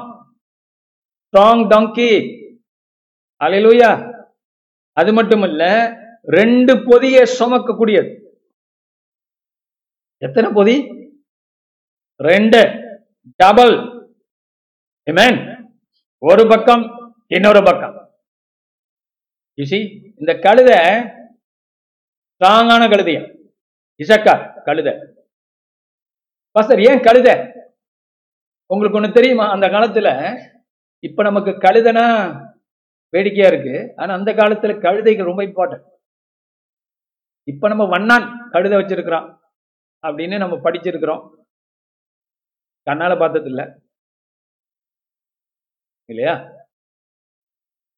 ஸ்ட்ராங் டாங்கி அலையிலூயா அது மட்டும் இல்ல ரெண்டு பொதியை சுமக்கக்கூடியது. எத்தனை பொதி? ரெண்டு. டபுள் ஒரு பக்கம் இன்னொரு பக்கம். You இந்த கழுத ஸ்ட்ராங்கான கழுதையா? இசக்கா கழுதை. பாஸ்டர் ஏன் கழுத? உங்களுக்கு ஒண்ணு தெரியுமா? அந்த காலத்துல இப்ப நமக்கு கழுதனா வேடிக்கையா இருக்கு. ஆனா அந்த காலத்துல கழுதைகள் ரொம்ப இம்பார்ட்டன்ட் இப்ப நம்ம வண்ணான் கழுத வச்சிருக்கிறோம் அப்படின்னு நம்ம படிச்சிருக்கிறோம். கண்ணால பார்த்தது இல்லையா?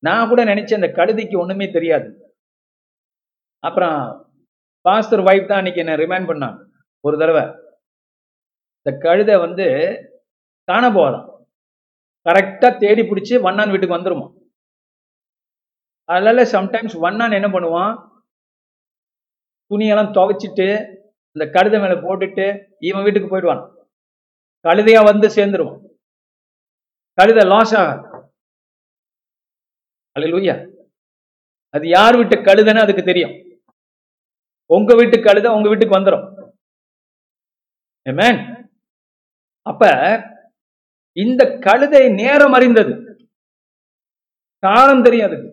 நான் கூட நினைச்சேன் அந்த கழுதைக்கு ஒண்ணுமே தெரியாது. அப்புறம் பாஸ்டர் வைஃப் தான் அன்னைக்கு என்ன ரிமைண்ட் பண்ணான் ஒரு தடவை இந்த கழுதை வந்து காண போகாதான். கரெக்டா தேடி பிடிச்சி வண்ணான் வீட்டுக்கு வந்துடுமா அதனால சம்டைம்ஸ் வண்ணான் என்ன பண்ணுவான்? துணியெல்லாம் துவைச்சிட்டு இந்த கழுதை மேல போட்டுட்டு இவன் வீட்டுக்கு போயிடுவான். கழுதையா வந்து சேர்ந்துருவான். கழுதை லாஸ் ஆகாது. அல்லேலூயா அது யார் வீட்டு கழுதைன்னு அதுக்கு தெரியும். உங்க வீட்டு கழுதை உங்க வீட்டுக்கு வந்துடும் மேன் அப்ப இந்த கழுதை நேரம் அறிந்தது. காலம் தெரியும் அதுக்கு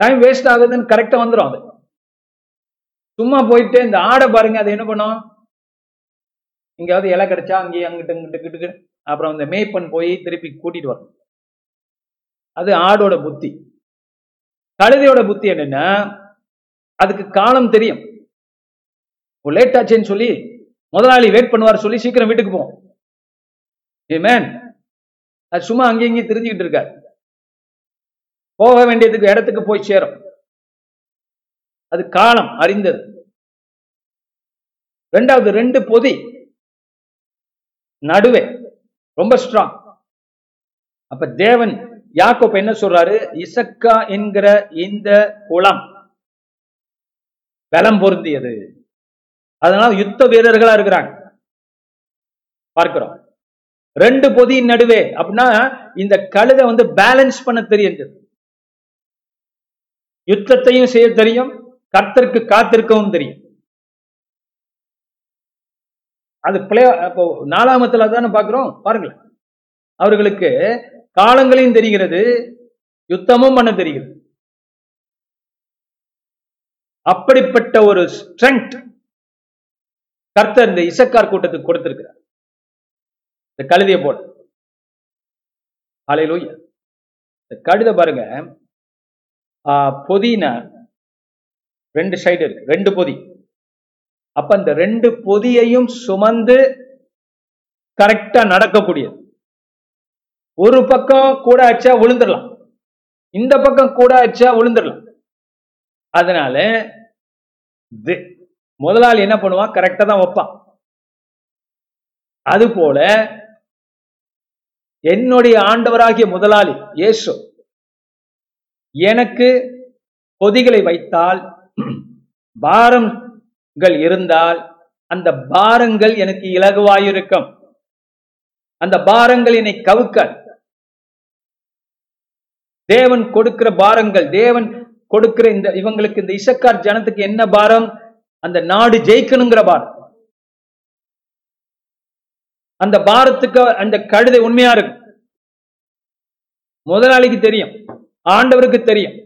டைம் வேஸ்ட் ஆகுதுன்னு கரெக்டா வந்துடும் அது. சும்மா போயிட்டு இந்த ஆடை பாருங்க அது என்ன பண்ணும்? எங்கேயாவது இலை கிடைச்சா அங்கேயே அங்கிட்டு இங்கிட்டு கிட்டு அப்புறம் அந்த மேய்ப்பன் போய் திருப்பி கூட்டிட்டு வரும். அது ஆடோட புத்தி. கழுதையோட புத்தி என்னன்னா அதுக்கு காலம் தெரியும். லேட் ஆச்சுன்னு சொல்லி முதலாளி வெயிட் பண்ணுவார் சொல்லி சீக்கிரம் வீட்டுக்கு போவோம். மேன் அது சும்மா அங்கேயும் இங்கேயும் தெரிஞ்சுக்கிட்டு இருக்கார். போக வேண்டியதுக்கு இடத்துக்கு போய் சேரும். அது காலம் அறிந்தது. ரெண்டாவது ரெண்டு பொதி நடுவே. ரொம்ப ஸ்ட்ராங் அப்ப தேவன் யாக்கோப் என்ன சொல்றாரு? இசக்கா என்கிற இந்த குளம் பலம் பொருந்தியது. அதனால யுத்த வீரர்களா இருக்கிறாங்க. பார்க்கிறோம். ரெண்டு பொதியின் நடுவே அப்படின்னா இந்த கழுதை வந்து பேலன்ஸ் பண்ண தெரியுது. யுத்தத்தையும் செய்ய தெரியும் கர்த்தருக்கு காத்திருக்கவும் தெரியும். அது பிளே அப்போ நாலாமத்துல தானே பாக்குறோம் பாருங்களேன். அவர்களுக்கு காலங்களையும் தெரிகிறது யுத்தமும் பண்ண தெரிகிறது. அப்படிப்பட்ட ஒரு ஸ்ட்ரென்த் கர்த்தர் இந்த இசக்கார் கூட்டத்துக்கு கொடுத்திருக்கிறார். இந்த கழுதிய போல அலையிலூயா இந்த கழுதை பாருங்க. பொதின ரெண்டு சைடு இருக்கு. ரெண்டு பொதி. அப்ப இந்த ரெண்டு பொதியையும் சுமந்து கரெக்டா நடக்கக்கூடியது. ஒரு பக்கம் கூட ஆச்சா விழுந்துடலாம். இந்த பக்கம் கூட ஆச்சா விழுந்துடலாம். அதனால முதலாளி என்ன பண்ணுவான்? கரெக்டா தான் வைப்பான். அது போல என்னுடைய ஆண்டவராகிய முதலாளி இயேசு எனக்கு பொதிகளை வைத்தால் பாரங்கள் இருந்தால் அந்த பாரங்கள் எனக்கு இலகுவாயிருக்கும். அந்த பாரங்கள் என்னை கவுக்க. தேவன் கொடுக்கிற பாரங்கள் தேவன் கொடுக்கிற இந்த இவங்களுக்கு இந்த இசக்கார் ஜனத்துக்கு என்ன பாரம்? அந்த நாடு ஜெயிக்கணுங்கிற பாரம். அந்த பாரத்துக்கு அந்த கழுதை உண்மையா இருக்கு முதலாளிக்கு தெரியும் ஆண்டவருக்கு தெரியும்.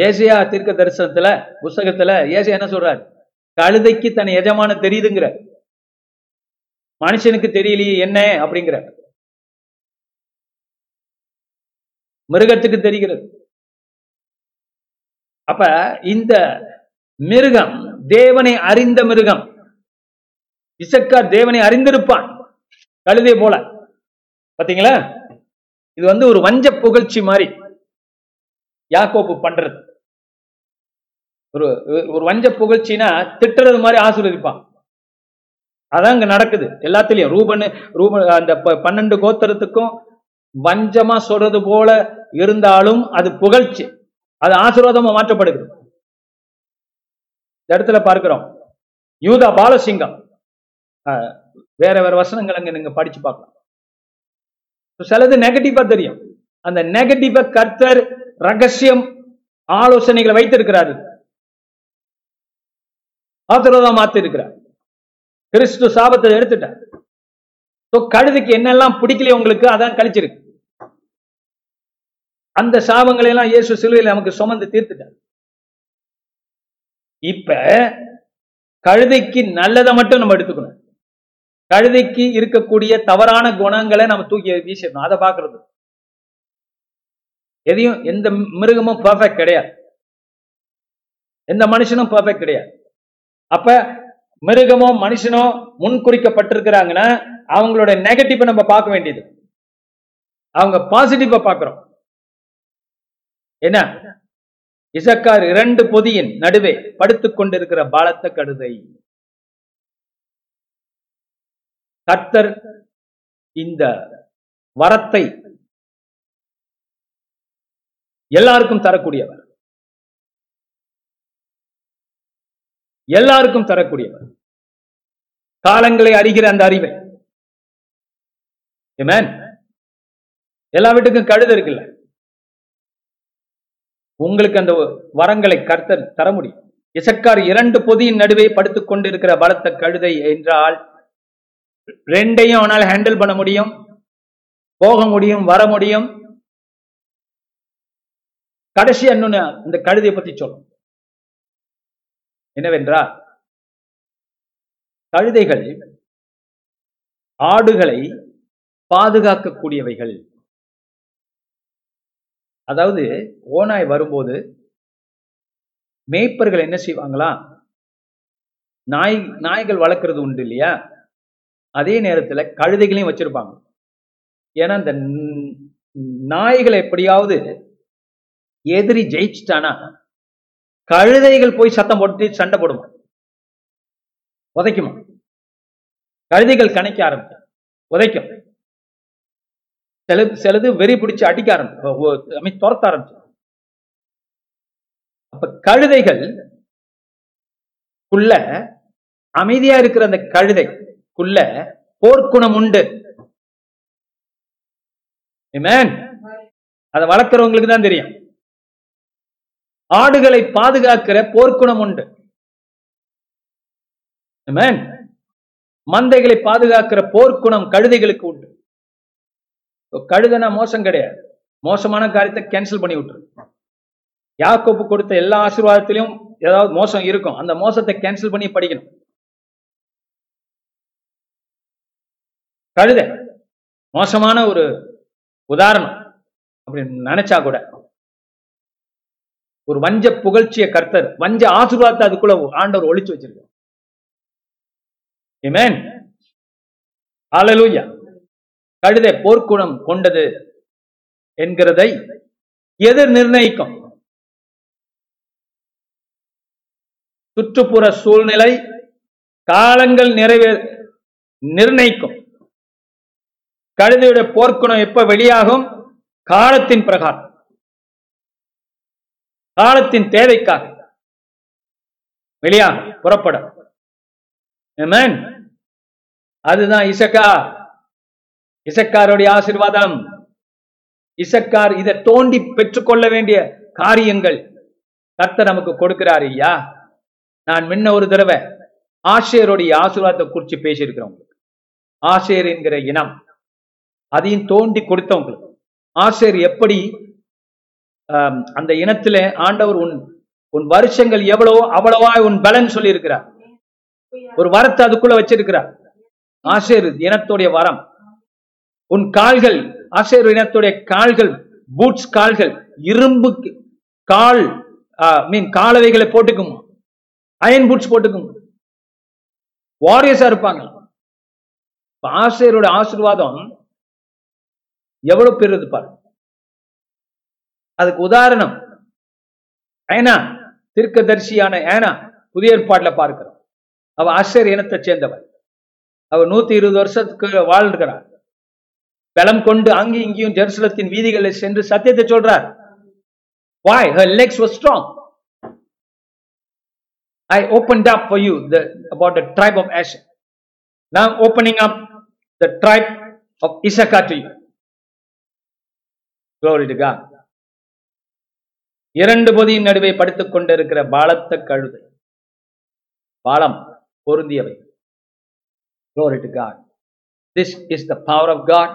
ஏசியா தீர்க்க தரிசனத்துல புஸ்தகத்துல ஏசியா என்ன சொல்றாரு? கழுதைக்கு தன் எஜமான தெரியுதுங்கிற. மனுஷனுக்கு தெரியலையே என்ன அப்படிங்கிற. மிருகத்துக்கு தெரிகிறது. அப்ப இந்த மிருகம். தேவனை அறிந்த மிருகம். இசக்கார் தேவனை அறிந்திருப்பான். கழுதை போல. பாத்தீங்களா? இது வந்து ஒரு வஞ்ச புகழ்ச்சி மாதிரி யாக்கோப்பு பண்றது. ஒரு ஒரு வஞ்ச புகழ்ச்சினா திட்டுறது மாதிரி ஆசீர்வதிப்பான். அதான் இங்க நடக்குது. எல்லாத்துலயும் ரூபன் ரூபன் அந்த பன்னெண்டு கோத்திரத்துக்கும் வஞ்சமா சொல்றது போல இருந்தாலும் அது புகழ்ச்சி. அது ஆசீர்வாதமா மாற்றப்படுகிறது. இந்த இடத்துல பார்க்கிறோம். யூதா பாலசிங்கம். வேற வேற வசனங்கள் அங்க நீங்க படிச்சு பார்க்கலாம். சிலது நெகட்டிவா தெரியும். அந்த நெகட்டிவ கர்த்தர் ரகசியம் ஆலோசனைகளை வைத்திருக்கிறாரு. ஆத்திரதா மாத்தி இருக்கிறார் கிறிஸ்து சாபத்தை எடுத்துட்டார். கழுதுக்கு என்னெல்லாம் பிடிக்கலையே உங்களுக்கு அதான் கழிச்சிருக்கு. அந்த சாபங்களை எல்லாம் இயேசு சிலுவையில் நமக்கு சுமந்து தீர்த்துட்டார். இப்ப கழுதைக்கு நல்லதை மட்டும் நம்ம எடுத்துக்கணும். கழுதைக்கு இருக்கக்கூடிய தவறான குணங்களை நம்ம தூக்கி வீசிடணும். அதை பாக்குறது எதையும் எந்த மிருகமும் பர்ஃபெக்ட் கிடையாது. எந்த மனுஷனும் பர்ஃபெக்ட் கிடையாது. அப்ப மிருகமோ மனுஷனோ முன்குறிக்கப்பட்டிருக்கிறாங்கன்னா அவங்களோட நெகட்டிவ் நம்ம பார்க்க வேண்டியது. அவங்க பாசிட்டிவா பார்க்கிறோம். என்ன? இசக்கார் இரண்டு பொதியின் நடுவே படுத்துக் கொண்டிருக்கிற பாலத்த கழுதை. கர்த்தர் இந்த வரத்தை எல்லாருக்கும் தரக்கூடியவர். எல்லாருக்கும் தரக்கூடியவர். காலங்களை அறிகிற அந்த அறிவை. எல்லா வீட்டுக்கும் கழுது இருக்குல்ல? உங்களுக்கு அந்த வரங்களை கர்த்தர் தர முடியும். இசக்கார் இரண்டு பொதியின் நடுவே படுத்துக் கொண்டிருக்கிற பலத்த கழுதை என்றால் ரெண்டையும் அவனால் ஹேண்டில் பண்ண முடியும் போக முடியும் வர முடியும். கடைசி இன்னொன்னு இந்த கழுதையை பத்தி சொல்லும். என்னவென்றால் கழுதைகள் ஆடுகளை பாதுகாக்கக்கூடியவைகள். அதாவது ஓநாய் வரும்போது மேய்ப்பர்கள் என்ன செய்வாங்களா? நாய் நாய்கள் வளர்க்கறது உண்டு இல்லையா? அதே நேரத்துல கழுதைகளையும் வச்சிருப்பாங்க. ஏன்னா இந்த நாய்களை எப்படியாவது எதிரி ஜெயிச்சிட்டானா கழுதைகள் போய் சத்தம் போட்டு சண்டை போடுமா? உதைக்குமா? கழுதைகள் கணக்க ஆரம்பிக்கும். உதைக்கும். சில சிலது வெறி பிடிச்சி அடிக்க ஆரம்பிக்கும் துரத்த ஆரம்பிச்சு அப்ப கழுதைகள் குள்ள அமைதியா இருக்கிற அந்த கழுதை குள்ள போர்க்குணம் உண்டு. அதை வளர்க்கிறவங்களுக்கு தான் தெரியும். ஆடுகளை பாதுகாக்கிற போர்க்குணம் உண்டு. மந்தைகளை பாதுகாக்கிற போர்க்குணம் கழுதைகளுக்கு உண்டு. கழுதனா மோசம் கிடையாது. மோசமான காரியத்தை கேன்சல் பண்ணி விட்டுரு. யாக்கோப்பு கொடுத்த எல்லா ஆசீர்வாதத்திலையும் ஏதாவது மோசம் இருக்கும். அந்த மோசத்தை கேன்சல் பண்ணி படிக்கணும். கழுத மோசமான ஒரு உதாரணம் அப்படின்னு நினைச்சா கூட ஒரு வஞ்ச புகழ்ச்சிய கர்த்தர் வஞ்ச ஆசீர்வாதத்தை அதுக்குள்ள ஆண்டவர் ஒழிச்சு வச்சிருக்கார். Amen. கழுதை போர்க்குணம் கொண்டது என்கிறதை எது நிர்ணயிக்கும். சுற்றுப்புற சூழ்நிலை காலங்கள் நிறைவே நிர்ணயிக்கும். கழுதையுடைய போர்க்குணம் எப்ப வெளியாகும்? காலத்தின் பிரகாரம். காலத்தின் தேவைக்காக. வெளியாகும் புறப்படும். அதுதான் இசக்கா. இசக்காருடைய ஆசீர்வாதம். இசக்கார் இதை தோண்டி பெற்றுக்கொள்ள வேண்டிய காரியங்கள் கத்த நமக்கு கொடுக்கிறார் ஐயா. நான் முன்ன ஒரு தடவை ஆசிரியருடைய ஆசீர்வாதத்தை குறித்து பேசியிருக்கிறேன் உங்களுக்கு. ஆசிரியர் என்கிற இனம் அதையும் தோண்டி கொடுத்தவங்களுக்கு ஆசிரியர் எப்படி அந்த இனத்துல ஆண்டவர் உன் உன் வருஷங்கள் எவ்வளவோ அவ்வளவா உன் பலன் சொல்லியிருக்கிறார். ஒரு வரத்தை அதுக்குள்ள வச்சிருக்கிறார். ஆசிரியர் இனத்துடைய வரம். உன் கால்கள் ஆசிரியர் இனத்துடைய கால்கள் பூட்ஸ் கால்கள் இரும்பு கால் மீன் காலவைகளை போட்டுக்கும் அயன் பூட்ஸ் போட்டுக்கும். வாரியர்ஸா இருப்பாங்க. ஆசிரியரோட ஆசீர்வாதம் எவ்வளவு பெருது பாரு அதுக்கு உதாரணம் ஏனா தீர்க்கதரிசியான ஏனா புதிய ஏற்பாடுல பார்க்கிறோம். அவ ஆசிரியர் இனத்தை சேர்ந்தவர் அவர் நூத்தி இருபது வருஷத்துக்கு வாழ்கிறார் பலம் கொண்டு அங்கு இங்கேயும் ஜெருசலத்தின் வீதிகளை சென்று சத்தியத்தை சொல்றார் why her legs was strong I open up for you the about the tribe of ஆஷன் நான் opening up the tribe of Issachar to you glory to God இரண்டு பொதியின் நடுவே படுத்துக் கொண்டிருக்கிற பாலத்த கழுதை பாலம் பொருந்தியவை glory to God this is the power of God